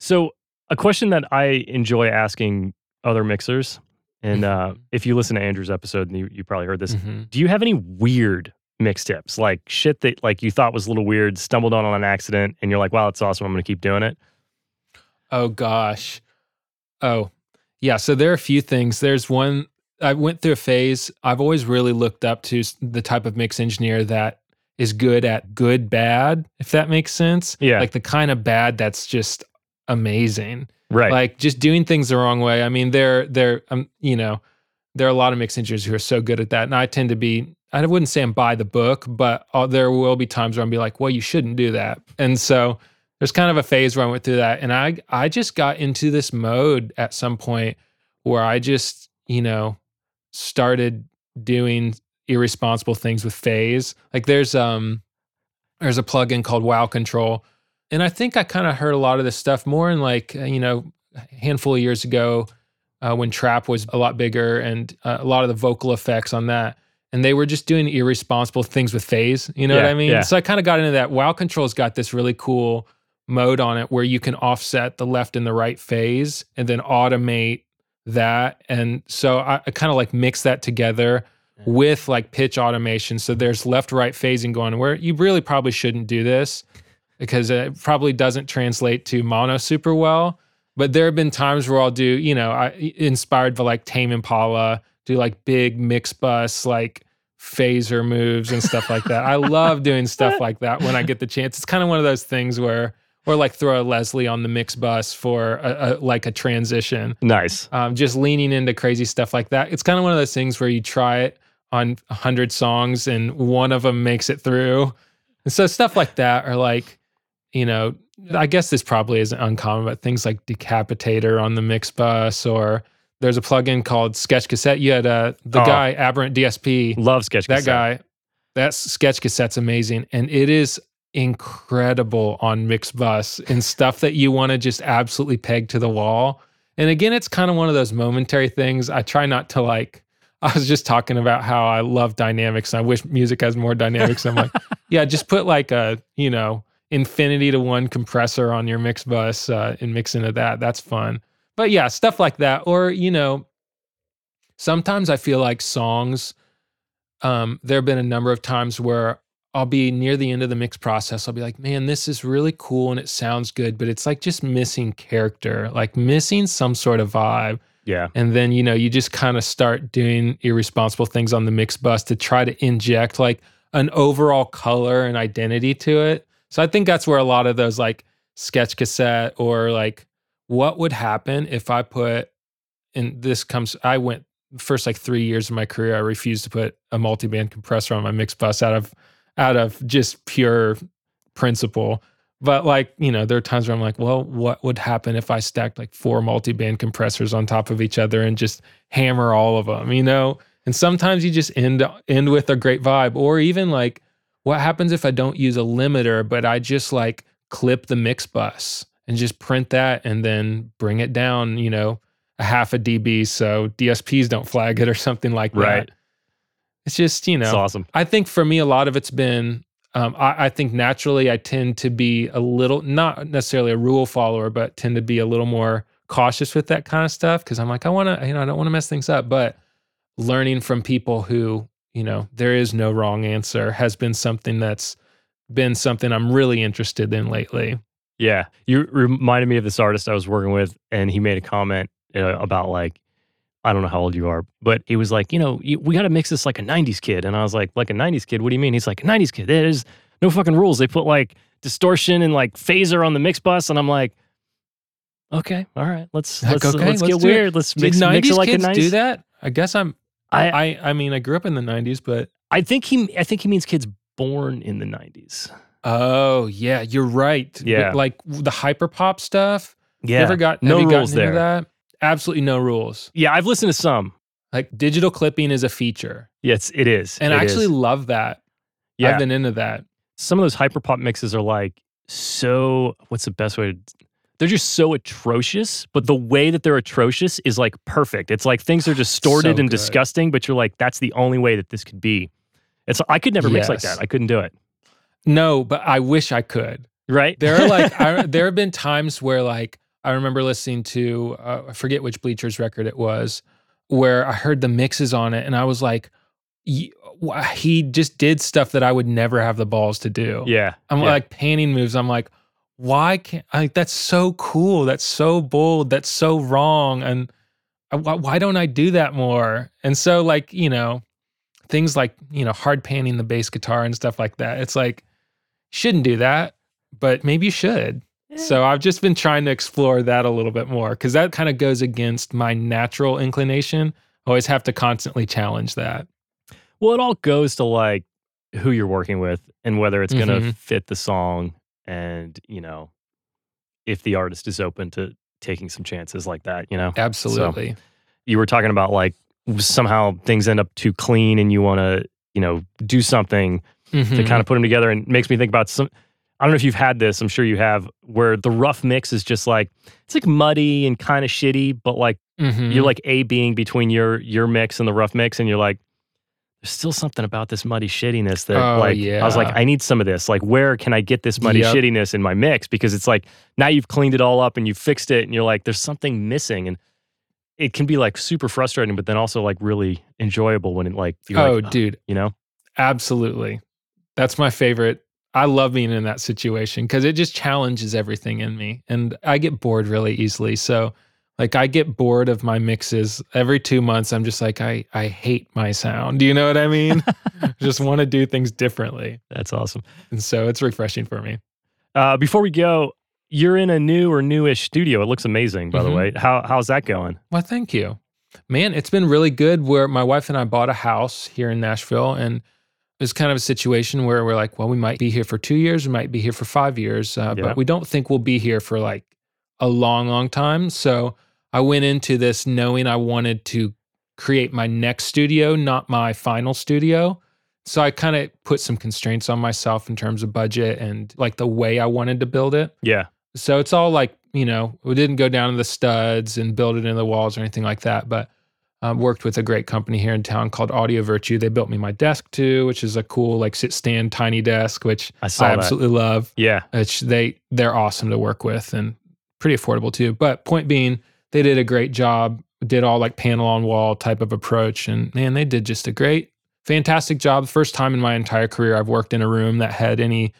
So a question that I enjoy asking other mixers, and uh, if you listen to Andrew's episode, and you, you probably heard this, Mhm. do you have any weird mix tips like shit that like you thought was a little weird stumbled on on an accident and you're like wow that's awesome i'm gonna keep doing it Oh gosh. Oh, yeah. So there are a few things. There's one I went through a phase. I've always really looked up to the type of mix engineer that is good at good bad, if that makes sense. Yeah. Like the kind of bad that's just amazing. right Like just doing things the wrong way. I mean, there there um, you know, there are a lot of mix engineers who are so good at that. And I tend to be I wouldn't say I'm by the book, but uh, there will be times where I'm be like, well, you shouldn't do that. And so there's kind of a phase where I went through that. And I I just got into this mode at some point where I just, you know, started doing irresponsible things with phase. Like there's um there's a plugin called Wow Control. And I think I kind of heard a lot of this stuff more in like, uh, you know, a handful of years ago uh, when trap was a lot bigger and uh, a lot of the vocal effects on that. And they were just doing irresponsible things with phase. You know what I mean? yeah. So I kind of got into that. Wow Control's got this really cool mode on it where you can offset the left and the right phase and then automate that. And so I, I kind of like mix that together with like pitch automation. So there's left right phasing going where you really probably shouldn't do this because it probably doesn't translate to mono super well. But there have been times where I'll do, you know, I inspired by like Tame Impala, do like big mix bus, like phaser moves and stuff like that. I love doing stuff like that when I get the chance. It's kind of one of those things where, or like throw a Leslie on the mix bus for a, a, like a transition nice um, just leaning into crazy stuff like that. It's kind of one of those things where you try it on a hundred songs and one of them makes it through. And so stuff like that are like, you know, I guess this probably isn't uncommon, but things like Decapitator on the mix bus or there's a plugin called Sketch Cassette. You had uh, the Oh. guy Aberrant DSP. love sketch cassette. That cassette. guy, that sketch cassette's amazing. And it is incredible on mix bus and stuff that you want to just absolutely peg to the wall. And again, it's kind of one of those momentary things. I try not to like, I was just talking about how I love dynamics and I wish music has more dynamics. I'm like, yeah, just put like a, you know, infinity to one compressor on your mix bus uh, and mix into that. That's fun. But yeah, stuff like that. Or, you know, sometimes I feel like songs, um, there have been a number of times where I'll be near the end of the mix process. I'll be like, man, this is really cool and it sounds good, but it's like just missing character, like missing some sort of vibe. yeah And then, you know, you just kind of start doing irresponsible things on the mix bus to try to inject like an overall color and identity to it. So I think that's where a lot of those like sketch cassette or like what would happen if I put, and this comes, I went first like three years of my career, I refused to put a multi-band compressor on my mix bus out of, out of just pure principle. But like, you know, there are times where I'm like, well, what would happen if I stacked like four multi-band compressors on top of each other and just hammer all of them, you know? And sometimes you just end end with a great vibe or even like what happens if I don't use a limiter, but I just like clip the mix bus and just print that and then bring it down, you know, a half a dB so DSPs don't flag it or something like Right. that. It's just, you know, It's awesome. I think for me, a lot of it's been, um, I, I think naturally I tend to be a little, not necessarily a rule follower, but tend to be a little more cautious with that kind of stuff because I'm like, I want to, you know, I don't want to mess things up. But learning from people who, you know, there is no wrong answer has been something that's been something I'm really interested in lately. Yeah. You reminded me of this artist I was working with, and he made a comment uh, about like, I don't know how old you are, but he was like, you know, you, we got to mix this like a 90s kid. And I was like, like a 90s kid? What do you mean? He's like, a 90s kid. There's no fucking rules. They put like distortion and like phaser on the mix bus. And I'm like, okay, all right, let's, Like, let's, okay, let's, let's get do it. weird. Let's mix, 90s mix it like kids a 90s. do that? I guess I'm, I, I, I mean, I grew up in the 90s, but I think he, I think he means kids born in the 90s. Oh, yeah, you're right. Yeah. Like the hyperpop stuff. Yeah. never got no rules there. That? Absolutely no rules. Yeah. I've listened to some. Like digital clipping is a feature. Yes, it is. And It I actually is. love that. yeah. I've been into that. some of those hyperpop mixes are like so what's the best way to they're just so atrocious but the way that they're atrocious is like perfect it's like things are distorted So and good. disgusting but you're like that's the only way that this could be it's i could never mix like that i couldn't do it No, but I wish I could. right There are like I, there have been times where like I remember listening to uh, I forget which Bleachers record it was where I heard the mixes on it and I was like he just did stuff that I would never have the balls to do. yeah I'm yeah. like panning moves. I'm like, why can't I? That's so cool. That's so bold. That's so wrong. And I- why, why don't I do that more? And so, like, you know, things like, you know, hard panning the bass guitar and stuff like that. It's like, shouldn't do that, but maybe you should. So I've just been trying to explore that a little bit more because that kind of goes against my natural inclination. I always have to constantly challenge that. well it all goes to like who you're working with and whether it's going to Mhm. fit the song and you know if the artist is open to taking some chances like that you know Absolutely. you were talking about like somehow things end up too clean and you want to you know do something to Mhm. kind of put them together and makes me think about some i don't know if you've had this i'm sure you have where the rough mix is just like it's like muddy and kind of shitty but like Mhm. you're like a being between your your mix and the rough mix and you're like there's still something about this muddy shittiness that Oh, like i was like i need some of this like where can i get this muddy Yep. shittiness in my mix because it's like now you've cleaned it all up and you've fixed it and you're like there's something missing and it can be like super frustrating but then also like really enjoyable when it like oh, like, dude. you know Absolutely. That's my favorite. I love being in that situation because it just challenges everything in me. And I get bored really easily. So, like, I get bored of my mixes every two months. I'm just like, I, I hate my sound. Do you know what I mean? just want to do things differently. that's awesome And so it's refreshing for me. uh before we go you're in a new or newish studio it looks amazing by the Mhm. way how how's that going Well, thank you. Man, it's been really good where my wife and I bought a house here in Nashville and it's kind of a situation where we're like, well, we might be here for two years, we might be here for five years, uh, Yeah. but we don't think we'll be here for like a long, long time. So I went into this knowing I wanted to create my next studio, not my final studio. So I kind of put some constraints on myself in terms of budget and like the way I wanted to build it. yeah So it's all like, you know, we didn't go down to the studs and build it in the walls or anything like that. But um, worked with a great company here in town called Audio Virtue. They built me my desk too, which is a cool like sit stand tiny desk, which i I that absolutely love. yeah Which they they're awesome to work with and pretty affordable too. But point being, they did a great job. Did all like panel on wall type of approach, and man, they did just a great, fantastic job. First time in my entire career I've worked in a room that had any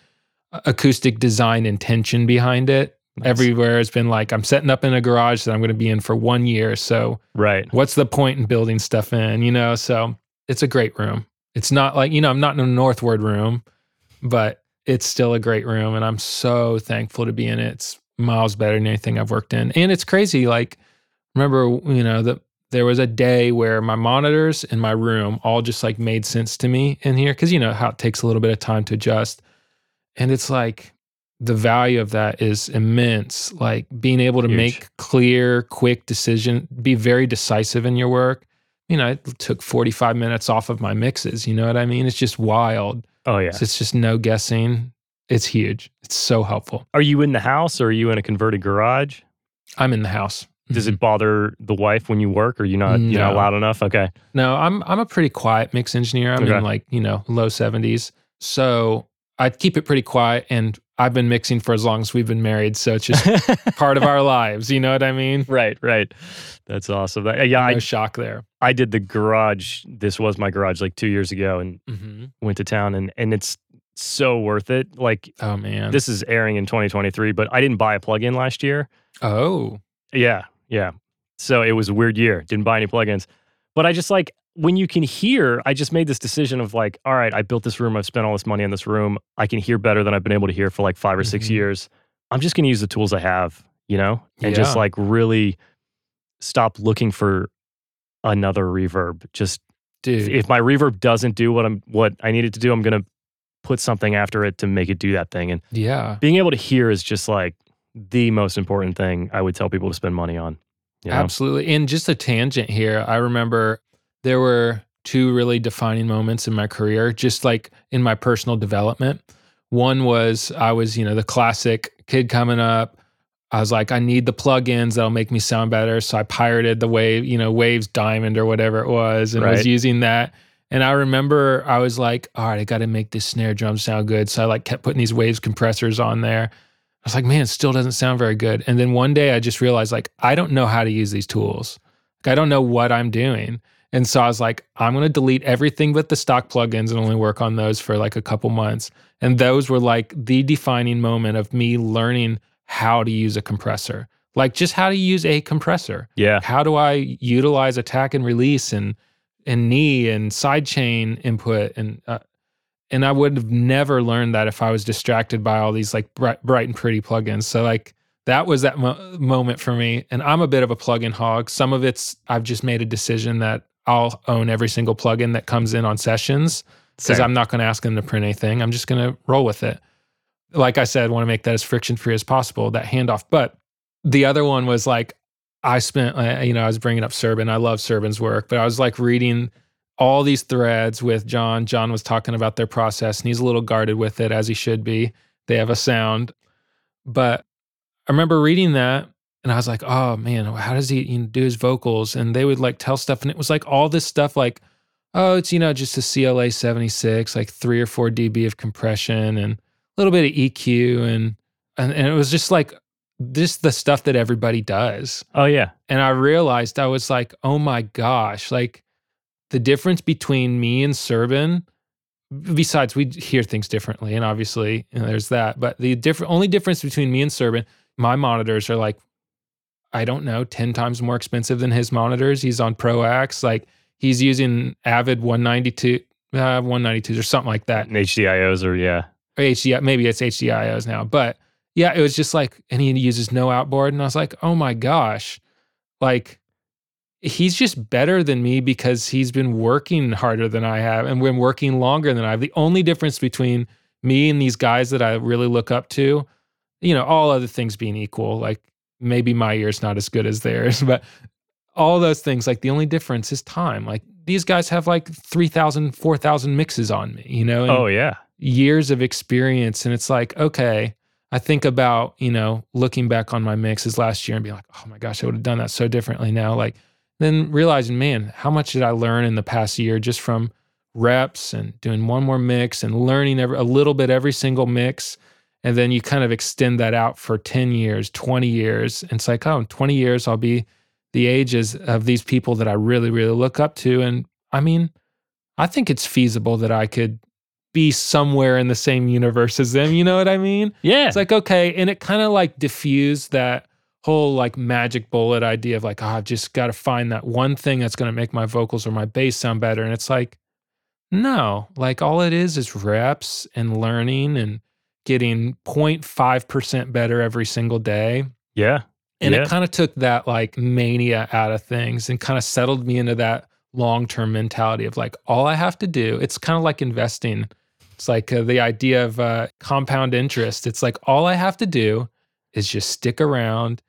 acoustic design intention behind it. Nice. Everywhere has been like, I'm setting up in a garage that I'm going to be in for one year. So right what's the point in building stuff in, you know? So it's a great room. It's not like, you know, I'm not in a Northward room, but it's still a great room. And I'm so thankful to be in it. It's miles better than anything I've worked in. And it's crazy. Like, remember, you know, that there was a day where my monitors in my room all just like made sense to me in here. Cause you know how it takes a little bit of time to adjust. And it's like, the value of that is immense. Like being able to Huge. make clear, quick decision, be very decisive in your work. you know, it took 45 minutes off of my mixes. You know what I mean? It's just wild. Oh yeah. So it's just no guessing. It's huge. It's so helpful. Are you in the house or are you in a converted garage? I'm in the house. Does it mm-hmm. bother the wife when you work? Or you not you not loud enough? Okay. No, I'm I'm a pretty quiet mix engineer. I'm Okay. in like, you know, low 70s. So I keep it pretty quiet and I've been mixing for as long as we've been married. So it's just part of our lives. You know what I mean? right, right. That's awesome. That- yeah, no I shock there. I did the garage. This was my garage like two years ago, and hmm went to town, and and it's so worth it. Like Oh man. this is airing in 2023, but I didn't buy a plug-in last year. oh. Yeah, yeah. So it was a weird year. Didn't buy any plugins, but I just like when you can hear. I just made this decision of like, all right, I built this room. I've spent all this money on this room. I can hear better than I've been able to hear for like 5 or 6 Mhm. years. I'm just going to use the tools I have, you know, and just like really stop looking for another reverb. Just Dude. if my reverb doesn't do what I'm what I need it to do, I'm gonna put something after it to make it do that thing. And yeah. being able to hear is just like the most important thing I would tell people to spend money on. You know? Absolutely. And just a tangent here. I remember there were two really defining moments in my career, just like in my personal development. One was I was, you know, the classic kid coming up. I was like, I need the plugins that'll make me sound better. So I pirated the wave, you know, Waves Diamond or whatever it was, and Right. was using that. And I remember I was like, all right, I got to make this snare drum sound good. So I like kept putting these Waves compressors on there. I was like, man, it still doesn't sound very good. And then one day I just realized, like, I don't know how to use these tools. Like, I don't know what I'm doing. And so I was like, I'm going to delete everything but the stock plugins and only work on those for like a couple months. And those were like the defining moment of me learning how to use a compressor, like just how to use a compressor. Yeah. How do I utilize attack and release and and knee and sidechain input and uh, and I would have never learned that if I was distracted by all these like bright, bright and pretty plugins. So like that was that mo- moment for me. And I'm a bit of a plugin hog. Some of it's I've just made a decision that I'll own every single plugin that comes in on sessions because I'm not going to ask them to print anything. I'm just going to roll with it. Like I said, want to make that as friction free as possible. That handoff. But the other one was like I spent, uh, you know, I was bringing up Serban. I love Serban's work, but I was like reading all these threads with John. John was talking about their process, and he's a little guarded with it, as he should be. They have a sound, but I remember reading that, and I was like, "Oh man, how does he you know, do his vocals?" And they would like tell stuff, and it was like all this stuff, like, "Oh, it's you know just a CLA seventy six, like three or four dB of compression, and a little bit of EQ, and and, and it was just like this the stuff that everybody does." Oh yeah. and I realized I was like, oh my gosh, like the difference between me and Serban. Besides, we hear things differently, and obviously you know, there's that. But the different only difference between me and Serban, my monitors are like, I don't know, ten times more expensive than his monitors. He's on ProAcs, like he's using Avid 192, uh, 192s or something like that. And HDIOs or yeah. Or HDI, maybe it's HDIOs now, but yeah, it was just like, and he uses no outboard, and I was like, oh my gosh, like he's just better than me because he's been working harder than I have and been working longer than I have. The only difference between me and these guys that I really look up to, you know, all other things being equal, like maybe my ear's not as good as theirs, but all those things, like the only difference is time. Like these guys have like 3,000, 4,000 mixes on me, you know? and Oh yeah. years of experience and it's like okay i think about you know looking back on my mixes last year and being like oh my gosh i would have done that so differently now like then realizing man how much did i learn in the past year just from reps and doing one more mix and learning every, a little bit every single mix and then you kind of extend that out for 10 years 20 years and it's like oh in 20 years i'll be the ages of these people that i really really look up to and i mean i think it's feasible that i could be somewhere in the same universe as them. You know what I mean? Yeah. It's like, okay. And it kind of like diffused that whole like magic bullet idea of like, oh, I've just got to find that one thing that's going to make my vocals or my bass sound better. And it's like, no, like all it is is reps and learning and getting 0.5% better every single day. yeah. And Yeah. it kind of took that like mania out of things and kind of settled me into that long term mentality of like, all I have to do, it's kind of like investing. It's like uh, the idea of uh, compound interest. It's like, all I have to do is just stick around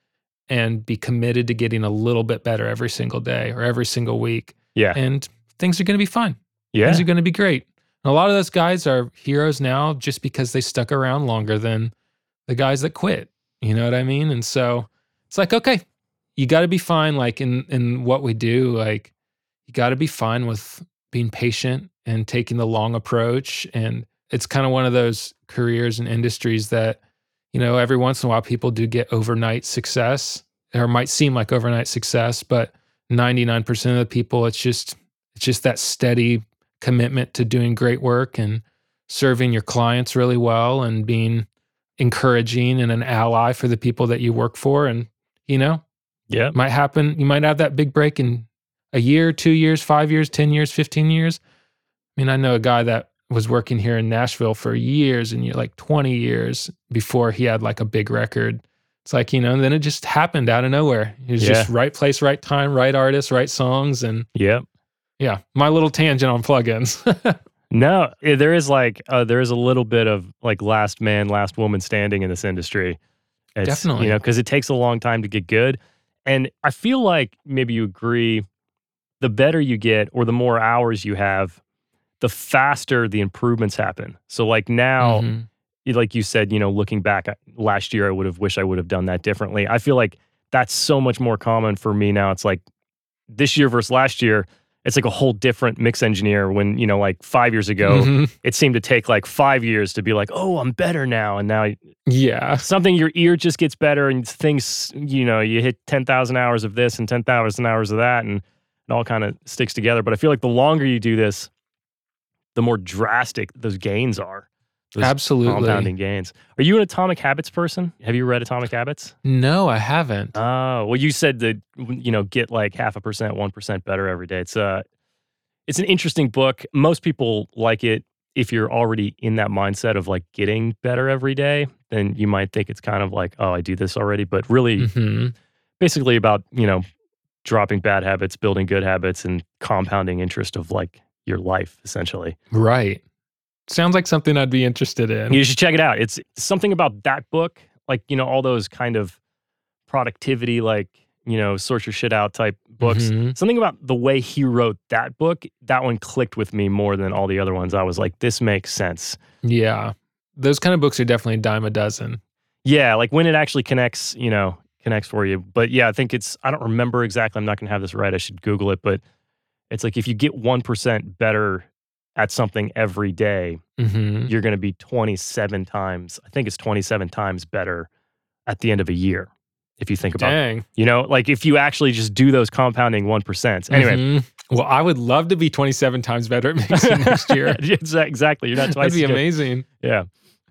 and be committed to getting a little bit better every single day or every single week. Yeah. and things are going to be fine. yeah. Things are going to be great. And a lot of those guys are heroes now just because they stuck around longer than the guys that quit. You know what I mean? And so it's like, okay, you got to be fine. Like in in what we do, like you got to be fine with being patient and taking the long approach. And it's kind of one of those careers and industries that you know every once in a while people do get overnight success or might seem like overnight success, but 99% of the people, it's just it's just that steady commitment to doing great work and serving your clients really well and being encouraging and an ally for the people that you work for. And, you know, yeah. might happen. You might have that big break in a year, two years, five years, 10 years, 15 years. I mean, I know a guy that was working here in Nashville for years and you're like 20 years before he had like a big record. It's like, you know, and then it just happened out of nowhere. It was just right place, right time, right artist, right songs. And Yeah. Yeah, my little tangent on plugins. No, there is like uh, there is a little bit of like last man, last woman standing in this industry. It's, Definitely. you know, because it takes a long time to get good, and I feel like maybe you agree. The better you get, or the more hours you have, the faster the improvements happen. So, like now, Mhm. like you said, you know, looking back last year, I would have wished I would have done that differently. I feel like that's so much more common for me now. It's like this year versus last year. It's like a whole different mix engineer. When you know, like five years ago, Mhm. it seemed to take like five years to be like, oh, I'm better now. And now Yeah. something, your ear just gets better and things, you know, you hit 10,000 hours of this and 10,000 hours of that and it all kind of sticks together. But I feel like the longer you do this, the more drastic those gains are. Absolutely. Compounding gains. Are you an Atomic Habits person? Have you read Atomic Habits? No, I haven't. Oh, well, you said that you know get like half a percent, one percent better every day. It's uh it's an interesting book. Most people like it if you're already in that mindset of like getting better every day. Then you might think it's kind of like, oh, I do this already, but really, hmm basically about you know dropping bad habits, building good habits, and compounding interest of like your life essentially. Right. Sounds like something I'd be interested in. You should check it out. It's something about that book, like, you know, all those kind of productivity, like, you know, sort your shit out type books. Mhm. Something about the way he wrote that book, that one clicked with me more than all the other ones. I was like, this makes sense. Yeah. Those kind of books are definitely a dime a dozen. Yeah, like when it actually connects, you know, connects for you. But yeah, I think it's, I don't remember exactly. I'm not going to have this right. I should Google it. But it's like if you get 1% better at something every day, hmm you're going to be 27 times, I think it's 27 times better at the end of a year. If you think about, it. Dang. you know, like if you actually just do those compounding 1%. Anyway, Mhm. Well, I would love to be 27 times better at mixing next year. Exactly. You're not twice. That'd be amazing. Yeah.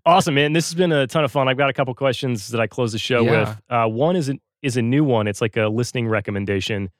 Awesome, man. This has been a ton of fun. I've got a couple questions that I close the show Yeah. with. Uh, one is, an, is a new one. It's like a listening recommendation.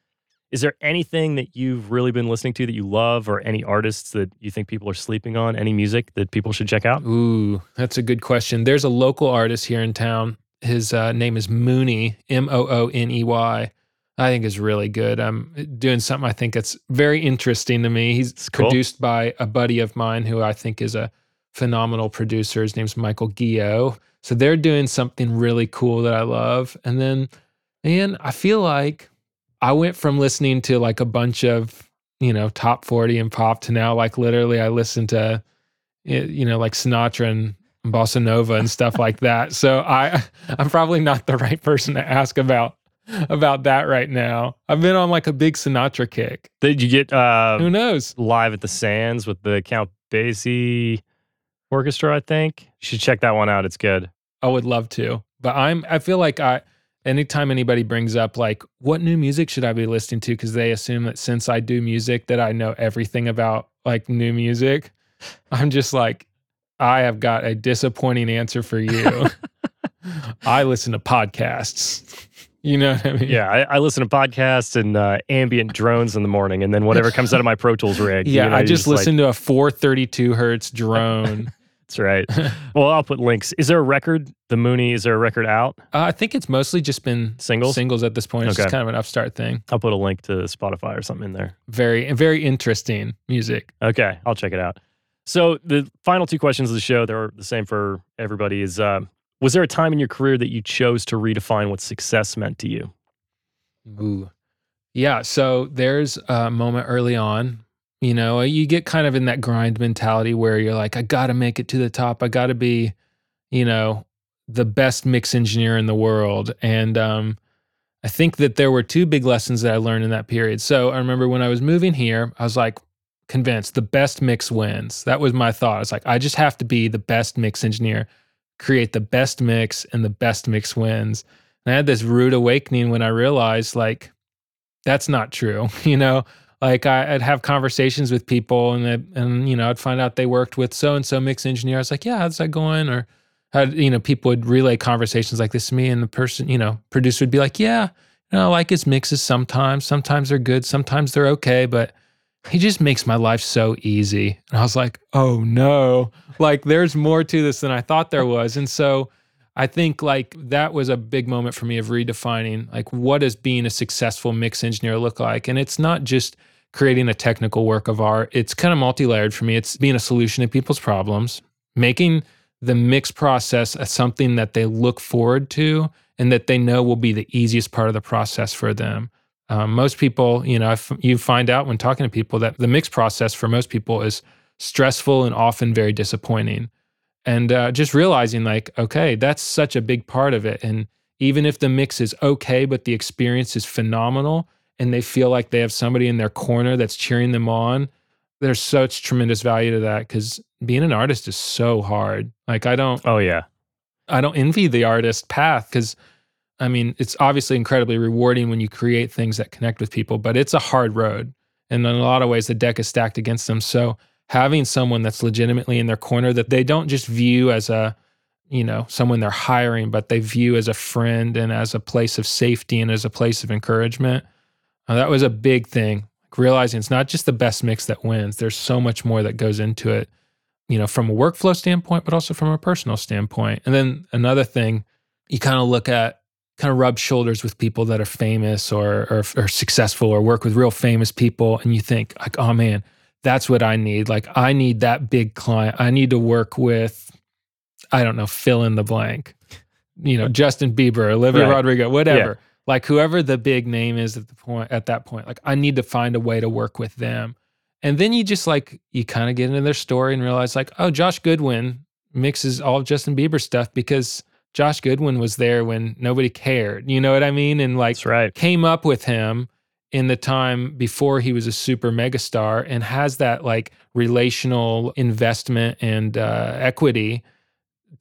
Is there anything that you've really been listening to that you love or any artists that you think people are sleeping on? Any music that people should check out? Ooh, that's a good question. There's a local artist here in town. His uh, name is Mooney, M O O N E Y. I think is really good. I'm doing something I think that's very interesting to me. He's cool. produced by a buddy of mine who I think is a phenomenal producer. His name's Michael Gio. So they're doing something really cool that I love. And then, man, I feel like I went from listening to like a bunch of, you know, top 40 and pop to now, like literally, I listen to, you know, like Sinatra and bossa nova and stuff like that. So I, I'm probably not the right person to ask about about that right now. I've been on like a big Sinatra kick. Did you get uh, Who knows? live at the Sands with the Count Basie Orchestra? I think you should check that one out. It's good. I would love to, but I'm. I feel like I. Anytime anybody brings up like what new music should I be listening to, because they assume that since I do music that I know everything about like new music. I'm just like, I have got a disappointing answer for you. I listen to podcasts. You know what I mean? Yeah, I, I listen to podcasts and uh, ambient drones in the morning, and then whatever comes out of my Pro Tools rig. you Yeah, know, I you just like- listen to a 432 hertz drone. That's right. well, I'll put links. Is there a record? The Mooney. Is there a record out? Uh, I think it's mostly just been Singles? Singles at this point. It's Okay. just kind of an upstart thing. I'll put a link to Spotify or something in there. Very, very interesting music. Okay, I'll check it out. So the final two questions of the show, they're the same for everybody. Is uh, was there a time in your career that you chose to redefine what success meant to you? Ooh. Yeah. So there's a moment early on, you know, you get kind of in that grind mentality where you're like, I got to make it to the top. I got to be, you know, the best mix engineer in the world. And um, I think that there were two big lessons that I learned in that period. So I remember when I was moving here, I was like convinced the best mix wins. That was my thought. It's like, I just have to be the best mix engineer, create the best mix, and the best mix wins. And I had this rude awakening when I realized, like, that's not true. You know, like I, would have conversations with people and, they, and, you know, I'd find out they worked with so and so mix engineer. I was like, yeah, how's that going? Or, you know people would relay conversations like this to me and the person you know producer would be like yeah you know I like his mixes sometimes. Sometimes they're good sometimes they're okay but he just makes my life so easy. And i was like oh no. Like there's more to this than i thought there was. And so i think like that was a big moment for me of redefining like what does being a successful mix engineer look like? And it's not just creating a technical work of art it's kind of multi-layered for me it's being a solution to people's problems making the mix process something that they look forward to and that they know will be the easiest part of the process for them. Um, most people, you know, if you find out when talking to people that the mix process for most people is stressful and often very disappointing. And uh, just realizing, like, okay, that's such a big part of it. And even if the mix is okay, but the experience is phenomenal and they feel like they have somebody in their corner that's cheering them on, there's such tremendous value to that because being an artist is so hard. Like I don't Oh yeah. I don't envy the artist path cuz I mean, it's obviously incredibly rewarding when you create things that connect with people, but it's a hard road. And in a lot of ways the deck is stacked against them. So having someone that's legitimately in their corner that they don't just view as a you know, someone they're hiring, but they view as a friend and as a place of safety and as a place of encouragement. Uh, that was a big thing. Like Realizing it's not just the best mix that wins. There's so much more that goes into it you know, from a workflow standpoint, but also from a personal standpoint. And then another thing, you kind of look at, kind of rub shoulders with people that are famous or, or, or successful or work with real famous people, and you think like, oh man, that's what I need. Like I need that big client. I need to work with, I don't know, fill in the blank. You know, Justin Bieber, Olivia right. Rodrigo, whatever. Yeah. Like whoever the big name is at the point at that point, like I need to find a way to work with them and then you just like, you kind of get into their story and realize, like, oh, Josh Gudwin mixes all of Justin Bieber stuff because Josh Gudwin was there when nobody cared. You know what I mean? And like, right. came up with him in the time before he was a super megastar and has that like relational investment and uh, equity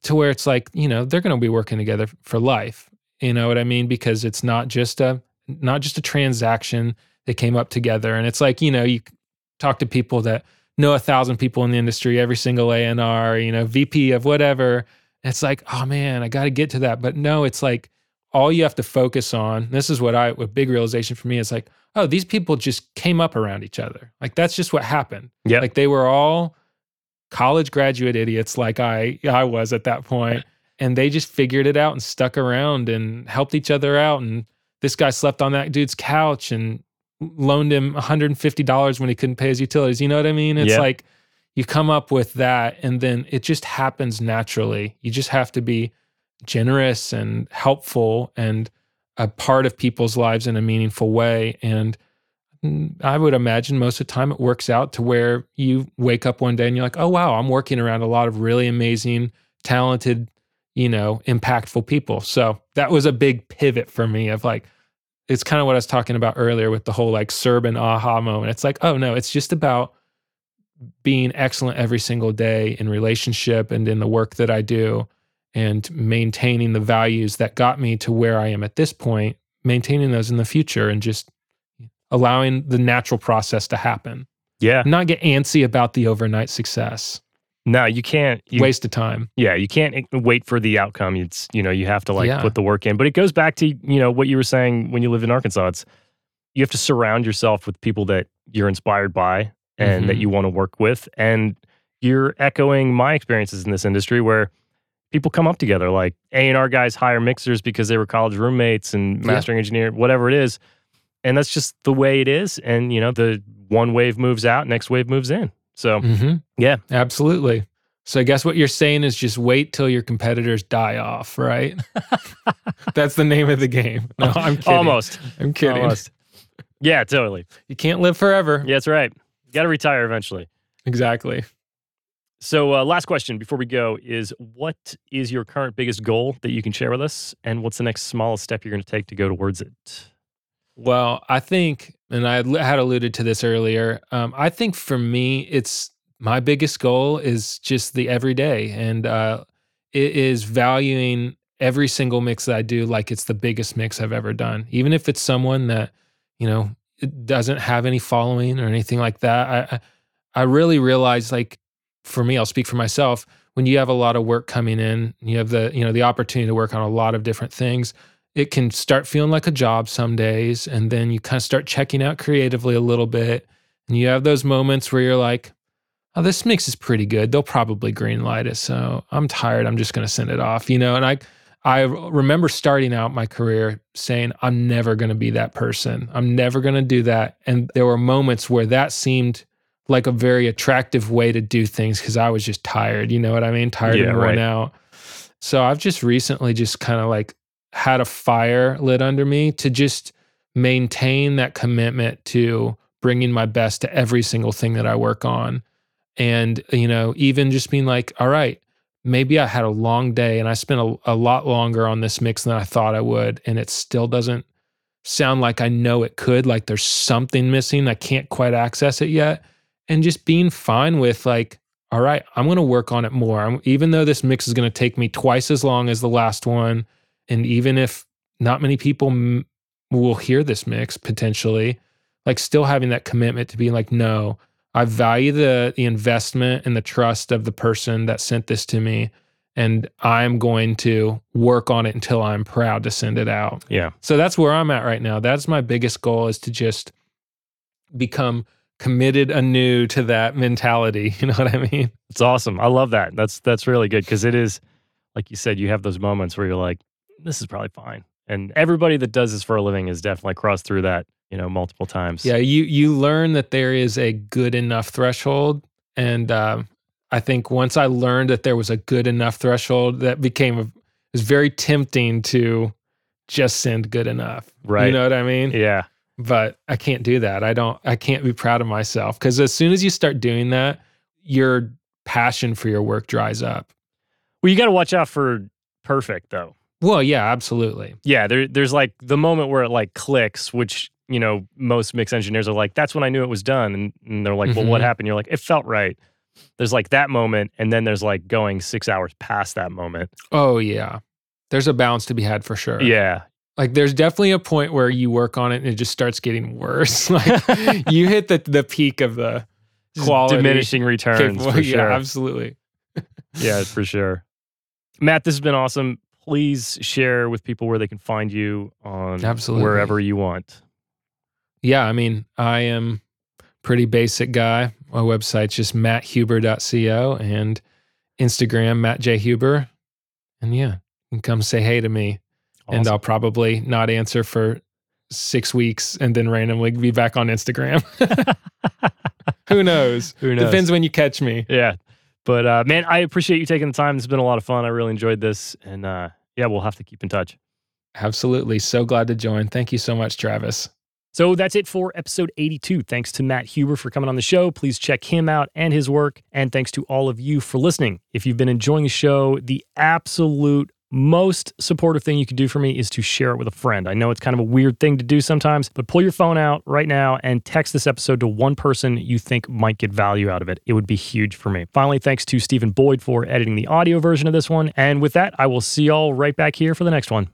to where it's like, you know, they're going to be working together for life. You know what I mean? Because it's not just a, not just a transaction. that came up together and it's like, you know, you talk to people that know a thousand people in the industry, every single ANR, you know, VP of whatever. It's like, oh man, I got to get to that. But no, it's like all you have to focus on. This is what I, a big realization for me is like, oh, these people just came up around each other. Like that's just what happened. Yeah. Like they were all college graduate idiots like I, I was at that point, And they just figured it out and stuck around and helped each other out. And this guy slept on that dude's couch and loaned him $150 when he couldn't pay his utilities. You know what I mean? It's like you come up with that and then it just happens naturally. You just have to be generous and helpful and a part of people's lives in a meaningful way. And mm, I would imagine most of the time it works out to where you wake up one day and you're like, oh, wow, I'm working around a lot of really amazing, talented, you know, impactful people. So that was a big pivot for me of like, it's kind of what I was talking about earlier with the whole like Serban aha moment. It's like, oh no, it's just about being excellent every single day in relationship and in the work that I do and maintaining the values that got me to where I am at this point, maintaining those in the future and just allowing the natural process to happen. Yeah. Not get antsy about the overnight success. No, you can't. You, Waste of time. Yeah, you can't wait for the outcome. It's you know you have to like yeah. put the work in. But it goes back to you know what you were saying when you live in Arkansas. It's you have to surround yourself with people that you're inspired by and mm-hmm. that you want to work with. And you're echoing my experiences in this industry where people come up together. Like A and R guys hire mixers because they were college roommates and mastering yeah. engineer, whatever it is. And that's just the way it is. And you know the one wave moves out, next wave moves in. So, mm-hmm. yeah, absolutely. So, I guess what you're saying is just wait till your competitors die off, right? That's the name of the game. No, I'm kidding. Almost. I'm kidding. Almost. Yeah, totally. You can't live forever. Yeah, that's right. You got to retire eventually. Exactly. So, uh, last question before we go is what is your current biggest goal that you can share with us? And what's the next smallest step you're going to take to go towards it? Well, I think, and I had alluded to this earlier, um, I think for me, it's my biggest goal is just the everyday. And uh, it is valuing every single mix that I do like it's the biggest mix I've ever done. Even if it's someone that, you know, doesn't have any following or anything like that. I I really realize like for me, I'll speak for myself, when you have a lot of work coming in, you have the, you know, the opportunity to work on a lot of different things, it can start feeling like a job some days. And then you kind of start checking out creatively a little bit. And you have those moments where you're like, oh, this mix is pretty good. They'll probably green light it. So I'm tired. I'm just going to send it off, you know? And I, I remember starting out my career saying, I'm never going to be that person. I'm never going to do that. And there were moments where that seemed like a very attractive way to do things because I was just tired. You know what I mean? Tired Yeah, and worn right. out. So I've just recently just kind of like had a fire lit under me to just maintain that commitment to bringing my best to every single thing that I work on. And, you know, even just being like, all right, maybe I had a long day and I spent a, a lot longer on this mix than I thought I would. And it still doesn't sound like I know it could. Like there's something missing. I can't quite access it yet. And just being fine with like, all right, I'm going to work on it more. I'm, even though this mix is going to take me twice as long as the last one. And even if not many people m- will hear this mix potentially, like still having that commitment to being like, no, I value the the investment and the trust of the person that sent this to me. And I'm going to work on it until I'm proud to send it out. Yeah. So that's where I'm at right now. That's my biggest goal is to just become committed anew to that mentality. You know what I mean? It's awesome. I love that. That's that's really good because it is, like you said, you have those moments where you're like, this is probably fine. And everybody that does this for a living has definitely crossed through that, you know, multiple times. Yeah, you you learn that there is a good enough threshold, and um, I think once I learned that there was a good enough threshold, that became a, it was very tempting to just send good enough. Right. You know what I mean? Yeah. But I can't do that. I don't. I can't be proud of myself because as soon as you start doing that, your passion for your work dries up. Well, you got to watch out for perfect though. Well, yeah, absolutely. Yeah, there, there's like the moment where it like clicks, which you know most mix engineers are like, "That's when I knew it was done," and, and they're like, "Well, what Mhm. happened?" You're like, "It felt right." There's like that moment, and then there's like going six hours past that moment. Oh yeah. There's a balance to be had for sure. Yeah, Like there's definitely a point where you work on it and it just starts getting worse. Like you hit the the peak of the quality diminishing returns capable- for yeah, absolutely. yeah, for sure. Matt, this has been awesome. Please share with people where they can find you on Absolutely. wherever you want. Yeah, I mean, I am pretty basic guy. My website's just matthuber.co and Instagram Matt J Huber. And yeah, you can come say hey to me. And I'll probably not answer for six weeks and then randomly be back on Instagram. Who knows? Who knows? Depends when you catch me. Yeah. But uh, man, I appreciate you taking the time. It's been a lot of fun. I really enjoyed this. And uh, yeah, we'll have to keep in touch. Absolutely. So glad to join. Thank you so much, Travis. So that's it for episode 82. Thanks to Matt Huber for coming on the show. Please check him out and his work. And thanks to all of you for listening. If you've been enjoying the show, the absolute most supportive thing you can do for me is to share it with a friend. I know it's kind of a weird thing to do sometimes, but pull your phone out right now and text this episode to one person you think might get value out of it. It would be huge for me. Finally, thanks to Stephen Boyd for editing the audio version of this one. And with that, I will see y'all right back here for the next one.